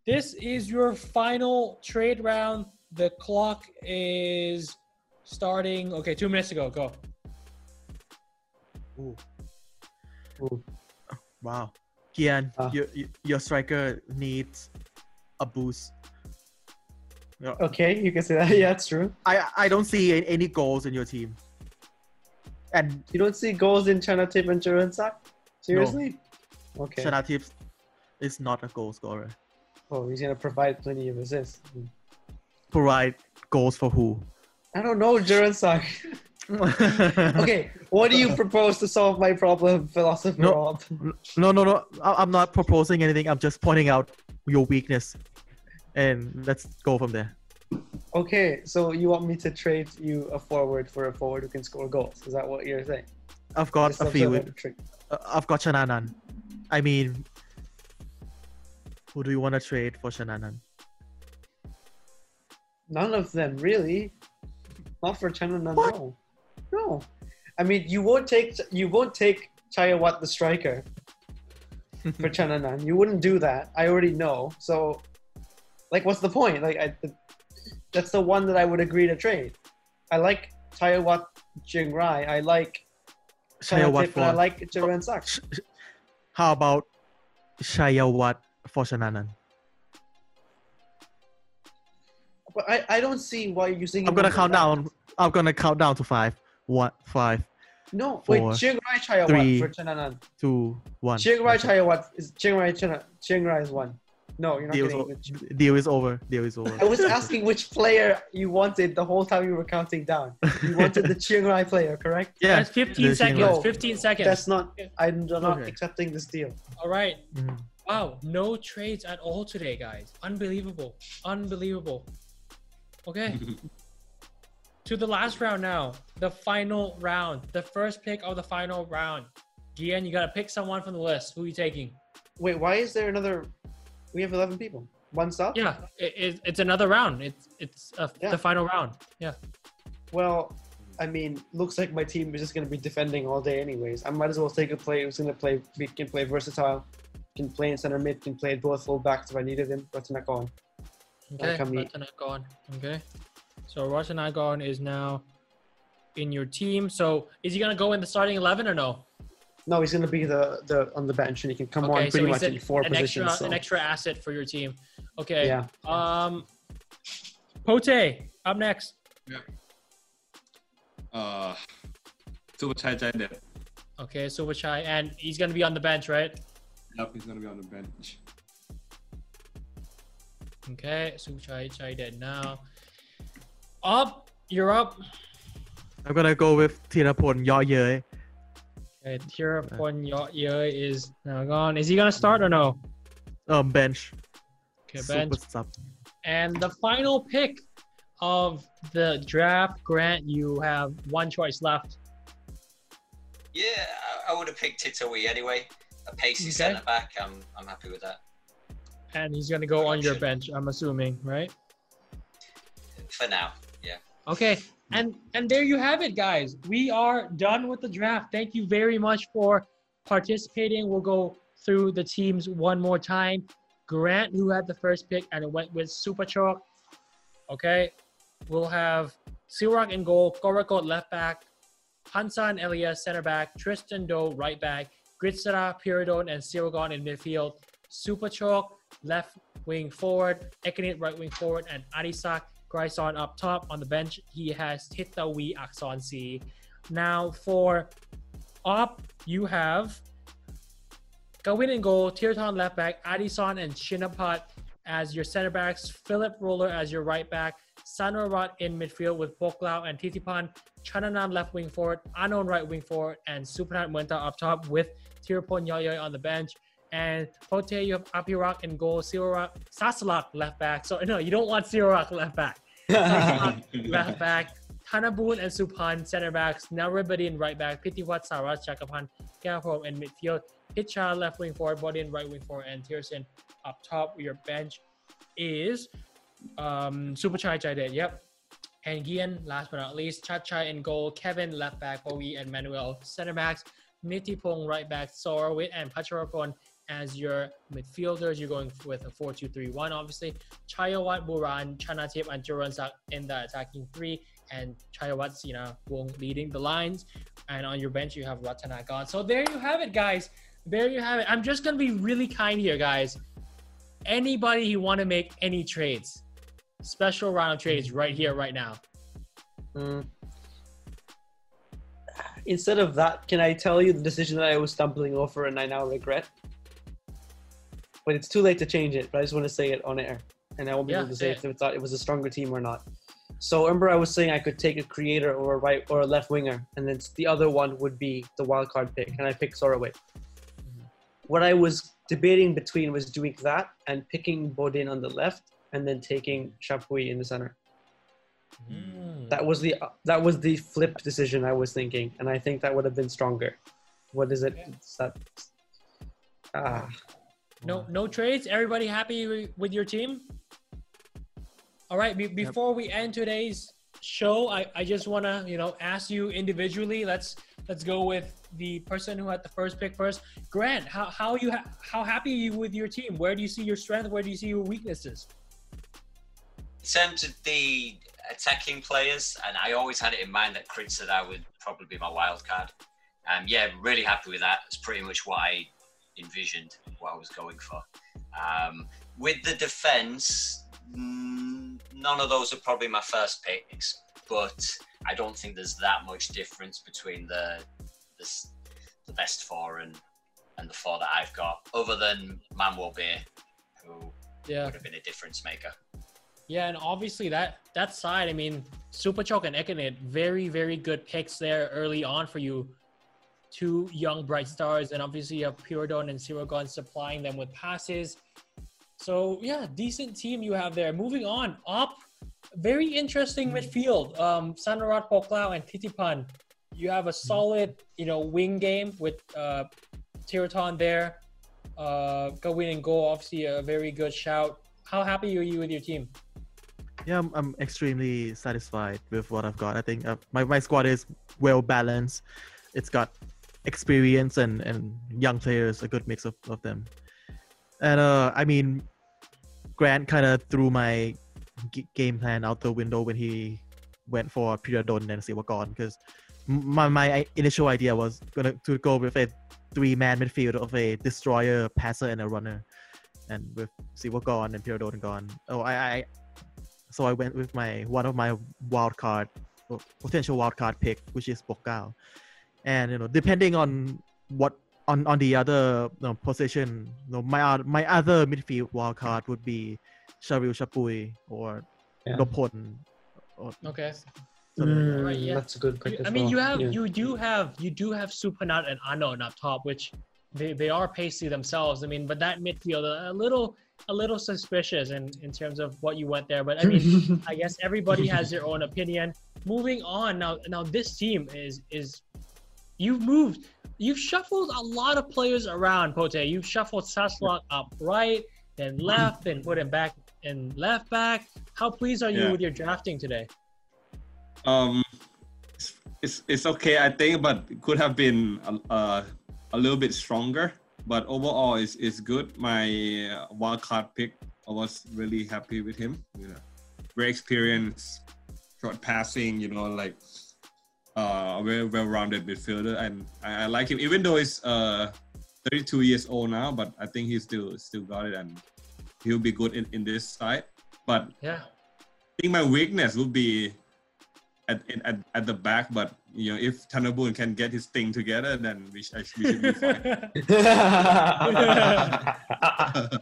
Speaker 1: this is your final trade round. The clock is starting. Okay, two minutes to go. Go.
Speaker 3: Ooh.
Speaker 2: Ooh.
Speaker 3: Wow. Gian,
Speaker 2: Ah.
Speaker 3: your, your your striker needs a boost. Yeah,
Speaker 2: okay, you can say that. Yeah, it's true.
Speaker 3: I I don't see any goals in your team. And
Speaker 2: You don't see goals in Chanatip and Jaron Sak? Seriously? Okay.
Speaker 3: Chanatip is not a goal scorer.
Speaker 2: Oh, he's gonna provide plenty of assists.
Speaker 3: Provide goals for who?
Speaker 2: I don't know, Jaron Sak. okay, what do you propose to solve my problem, philosopher
Speaker 3: No.
Speaker 2: Rob?
Speaker 3: No, no, no. I'm not proposing anything. I'm just pointing out your weakness, and let's go from there.
Speaker 2: Okay, so you want me to trade you a forward for a forward who can score goals? Is that what you're saying?
Speaker 3: I've got a few. Uh, I've got Chananan. I mean, who do you want to trade for Chananan?
Speaker 2: None of them, really. Not for China, no. No. I mean, you won't take you won't take Chayawat the striker for Chananan. You wouldn't do that. I already know. So, like, what's the point? Like, I, that's the one that I would agree to trade. I like Taiwan Chiang Rai. I like
Speaker 3: Chayawat
Speaker 2: Chanatip, and I like Jaron Sak.
Speaker 3: Sh- sh- How about Chayawat for Chananan?
Speaker 2: But I, I don't see why you're using.
Speaker 3: I'm gonna count
Speaker 2: left.
Speaker 3: down. I'm gonna count down to five. One, five,
Speaker 2: No,
Speaker 3: Four,
Speaker 2: wait. Chiang Rai Chaya
Speaker 3: three,
Speaker 2: Wat for
Speaker 3: two, one.
Speaker 2: Chiang Rai Chaya Wat is Chiang Rai Chana. Chiang Rai is one. No, you're not
Speaker 3: Deal's
Speaker 2: getting
Speaker 3: o-
Speaker 2: it.
Speaker 3: deal is over. Deal is over.
Speaker 2: I was asking which player you wanted the whole time you were counting down. You wanted the Chiang Rai player, correct?
Speaker 3: yeah.
Speaker 1: That's 15 seconds.
Speaker 3: Chiang
Speaker 2: Rai.
Speaker 1: 15 seconds.
Speaker 2: That's not. I'm not
Speaker 3: Okay.
Speaker 2: accepting this deal.
Speaker 1: All right.
Speaker 3: Mhm.
Speaker 1: Wow, no trades at all today, guys. Unbelievable. Unbelievable. Okay. to the last round now. The final round. The first pick of the final round. Gian, you gotta pick someone from the list. Who are you taking?
Speaker 2: Wait, why is there another? We have 11 people. One stop?
Speaker 1: Yeah, it, it, it's another round. It's it's uh,
Speaker 2: Yeah.
Speaker 1: the final round. Yeah.
Speaker 2: Well, I mean, looks like my team is just going to be defending all day, anyways. I might as well take a player who's going to play, be- can play versatile, can play in center mid, can play both full backs if I needed him. But not going.
Speaker 1: Okay.
Speaker 2: come in.
Speaker 1: Ratanagon. Okay. So Ratanagon is now in your team. So is he gonna go in the starting eleven or no?
Speaker 2: No, he's going to be the, the on the bench, and he can come on
Speaker 1: Okay, so
Speaker 2: pretty
Speaker 1: he's
Speaker 2: much in four
Speaker 1: an
Speaker 2: positions.
Speaker 1: extra
Speaker 2: so.
Speaker 1: an extra asset for your team. Okay.
Speaker 2: Yeah.
Speaker 1: Um, Pote up next.
Speaker 5: Yeah. Uh, Supachai Chaided.
Speaker 1: Okay, so which and he's gonna be on the bench, right?
Speaker 5: Yep, he's gonna be on the bench.
Speaker 1: Okay, so Chai Chai dead now. Up, you're up.
Speaker 3: I'm gonna go with Tirapon Yaw Ye.
Speaker 1: Okay, Tira Pon Ye is now gone. Is he gonna start or no?
Speaker 3: Um, bench.
Speaker 1: Okay,
Speaker 3: Super
Speaker 1: bench.
Speaker 3: sub.
Speaker 1: And the final pick of the draft, Grant, you have one choice left.
Speaker 4: Yeah, I, I would have picked Titoe anyway. A pacey
Speaker 1: Okay.
Speaker 4: centre back. I'm I'm happy with that
Speaker 1: And he's gonna go on your bench, I'm assuming, right?
Speaker 4: for now. Yeah.
Speaker 1: Okay, and and there you have it, guys. We are done with the draft. Thank you very much for participating. We'll go through the teams one more time. Grant, who had the first pick, and it went with Supachok. Okay, we'll have Siwarak in goal, Korrakot left back, Hansan Elias center back, Tristan Do right back, Kritsada, Piradon, and Siwakon in midfield. Supachok left wing forward, Ekanit right wing forward, and Adisak Kraisorn up top on the bench. He has Titawi Akson C. Now for up, you have Gawin in goal, Thirathon left back, Addison and Shinapat as your center backs, Philip Roller as your right back, Sanrawat in midfield with Pokklaw and Titipan, Chananan left wing forward, Anon right wing forward, and Supanat Mueanta up top with Tirpon Yoyoy on the bench. And Pote, you have Apirak in goal, Sirorak, Sasalak left back. So no, you don't want Sirorak left back. Left back, Tanabun and Suphan center backs, Narubadin right back, Pitiwat Sarach Jakapan, Kaewprom and midfield, Picha left wing forward, Bodin right wing forward, and Tirasin up top. Your bench is um, Supachai Chaided, yep. And Gian, last but not least, Chat Chai in goal, Kevin left back, Bowie and Manuel center backs, Nitipong right back, Sorawit and Pacharakon as your midfielders. You're going with a 4 2 3 1, obviously. Chayawat Buran, Chanatip, and Jaron Sak in the attacking three, and Chayawat Sina Wong leading the lines. And on your bench, you have Ratanagon. So there you have it, guys. There you have it. I'm just going to be really kind here, guys. Anybody who want to make any trades, special round of trades right here, right now.
Speaker 2: Mm. Instead of that, can I tell you the decision that I was stumbling over and I now regret? But it's too late to change it. But I just want to say it on air, and I won't be
Speaker 1: Yeah,
Speaker 2: able to say
Speaker 1: say
Speaker 2: if it thought it was a stronger team or not. So remember, I was saying I could take a creator or a right or a left winger, and then the other one would be the wild card pick, and I picked Sorawit. What I was debating between was doing that and picking Bodin on the left, and then taking Chapuis in the center.
Speaker 1: Mm.
Speaker 2: That was the that was the flip decision I was thinking, and I think that would have been stronger. What is it? It's that ah
Speaker 1: No, no trades. Everybody happy with your team? All right. Be- before we end today's show, I, I just wanna you know ask you individually. Let's let's go with the person who had the first pick first. Grant, how how you ha- how happy are you with your team? Where do you see your strength? Where do you see your weaknesses?
Speaker 4: In terms of the attacking players, and I always had it in mind that Kritsada would probably be my wild card. Um, yeah, really happy with that. It's pretty much what I envisioned, what I was going for. Um, with the defense, mm, none of those are probably my first picks, but I don't think there's that much difference between the the, the best four and and the four that I've got, other than Manuel Bihr, who
Speaker 1: Yeah.
Speaker 4: would have been a difference maker.
Speaker 1: Yeah, and obviously that that side, I mean, Supachok and Ekanit, very very good picks there early on for you. Two young bright stars, and obviously you have Piradon and Siwakon supplying them with passes. So yeah, decent team you have there. Moving on up, very interesting midfield. Um, Sanrawat Pokklaw and Titipan. You have a solid, you know, wing game with uh, Thirathon there. Uh, Gawin and Go, obviously a very good shout. How happy are you with your team?
Speaker 3: Yeah, I'm, I'm extremely satisfied with what I've got. I think uh, my, my squad is well balanced. It's got experience and, and young players, a good mix of, of them. And uh, I mean, Grant kind of threw my g- game plan out the window when he went for Piradon and Siwakon because my, my initial idea was gonna to go with a three-man midfield of a destroyer, passer, and a runner. And with Siwakon and Piradon gone, oh, I, I so I went with my one of my wild card potential wild card pick, which is Pokklaw. And you know, depending on what on, on the other you know, position, you know, my my other midfield wild card would be Sharil Shapui or
Speaker 2: Yeah.
Speaker 3: Nopon. Or
Speaker 1: Okay.
Speaker 3: something like mm, that.
Speaker 1: Right, yeah.
Speaker 2: That's a good pick.
Speaker 1: You-
Speaker 2: as
Speaker 1: I mean,
Speaker 2: well.
Speaker 1: you have
Speaker 2: Yeah.
Speaker 1: you do have you do have Supanat and Anon up top, which they, they are pacey themselves. I mean, but that midfield a, a little a little suspicious in in terms of what you went there. But I mean, I guess everybody has their own opinion. Moving on now. Now this team is is you've moved. You've shuffled a lot of players around, Pote. You've shuffled Sasalak up right, then left, then put him back and left back. How pleased are you
Speaker 5: Yeah.
Speaker 1: with your drafting today?
Speaker 5: Um, it's, it's it's okay, I think, but it could have been a, a, a little bit stronger. But overall, it's, it's good. My uh, wild card pick, I was really happy with him. You know, great experience, short passing. You know, like uh, very well-rounded midfielder, and I, I like him. Even though he's uh 32 years old now, but I think he still still got it, and he'll be good in, in this side. But
Speaker 1: Yeah.
Speaker 5: I think my weakness would be at, in, at, at the back, but you know, if Tanabun can get his thing together, then we, sh- we should be fine.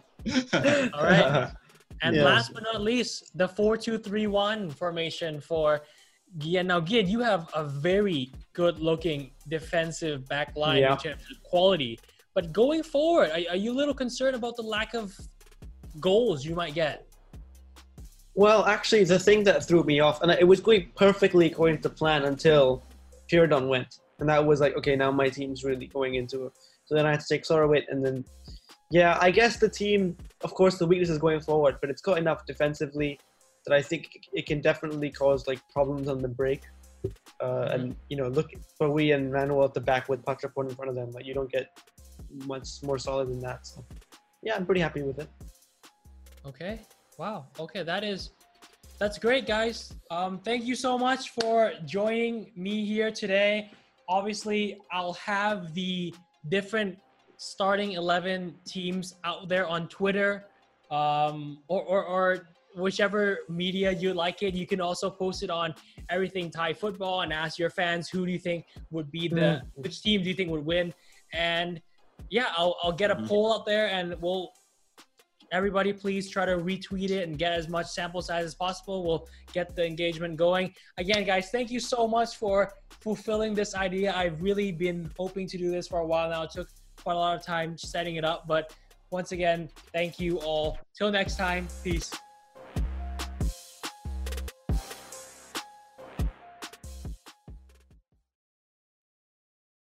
Speaker 1: All right. And
Speaker 2: Yes.
Speaker 1: last but not least, the 4-2-3-1 formation for Gian. Now, Gian, you have a very good-looking defensive back line
Speaker 2: Yeah.
Speaker 1: in terms of quality. But going forward, are, are you a little concerned about the lack of goals you might get?
Speaker 2: Well, actually, the thing that threw me off, and it was going perfectly according to plan until Piradon went, and that was like, okay, now my team's really going into it. So then I had to take Sorawit, and then, yeah, I guess the team, of course, the weakness is going forward, but it's got enough defensively that I think it can definitely cause like problems on the break. Uh, and you know, look for we and Manuel at the back with Patrapon in front of them. Like you don't get much more solid than that. So, yeah, I'm pretty happy with it.
Speaker 1: Okay. Wow. Okay, that is that's great, guys. Um, thank you so much for joining me here today. Obviously, I'll have the different starting eleven teams out there on Twitter, um, or, or or whichever media you like it. You can also post it on everything Thai football and ask your fans who do you think would be the which team do you think would win, and yeah, I'll I'll get a
Speaker 5: Mhm.
Speaker 1: poll out there and we'll everybody please try to retweet it and get as much sample size as possible. We'll get the engagement going. Again guys thank you so much for fulfilling this idea. I've really been hoping to do this for a while now. It took quite a lot of time setting it up but once again thank you all. Till next time peace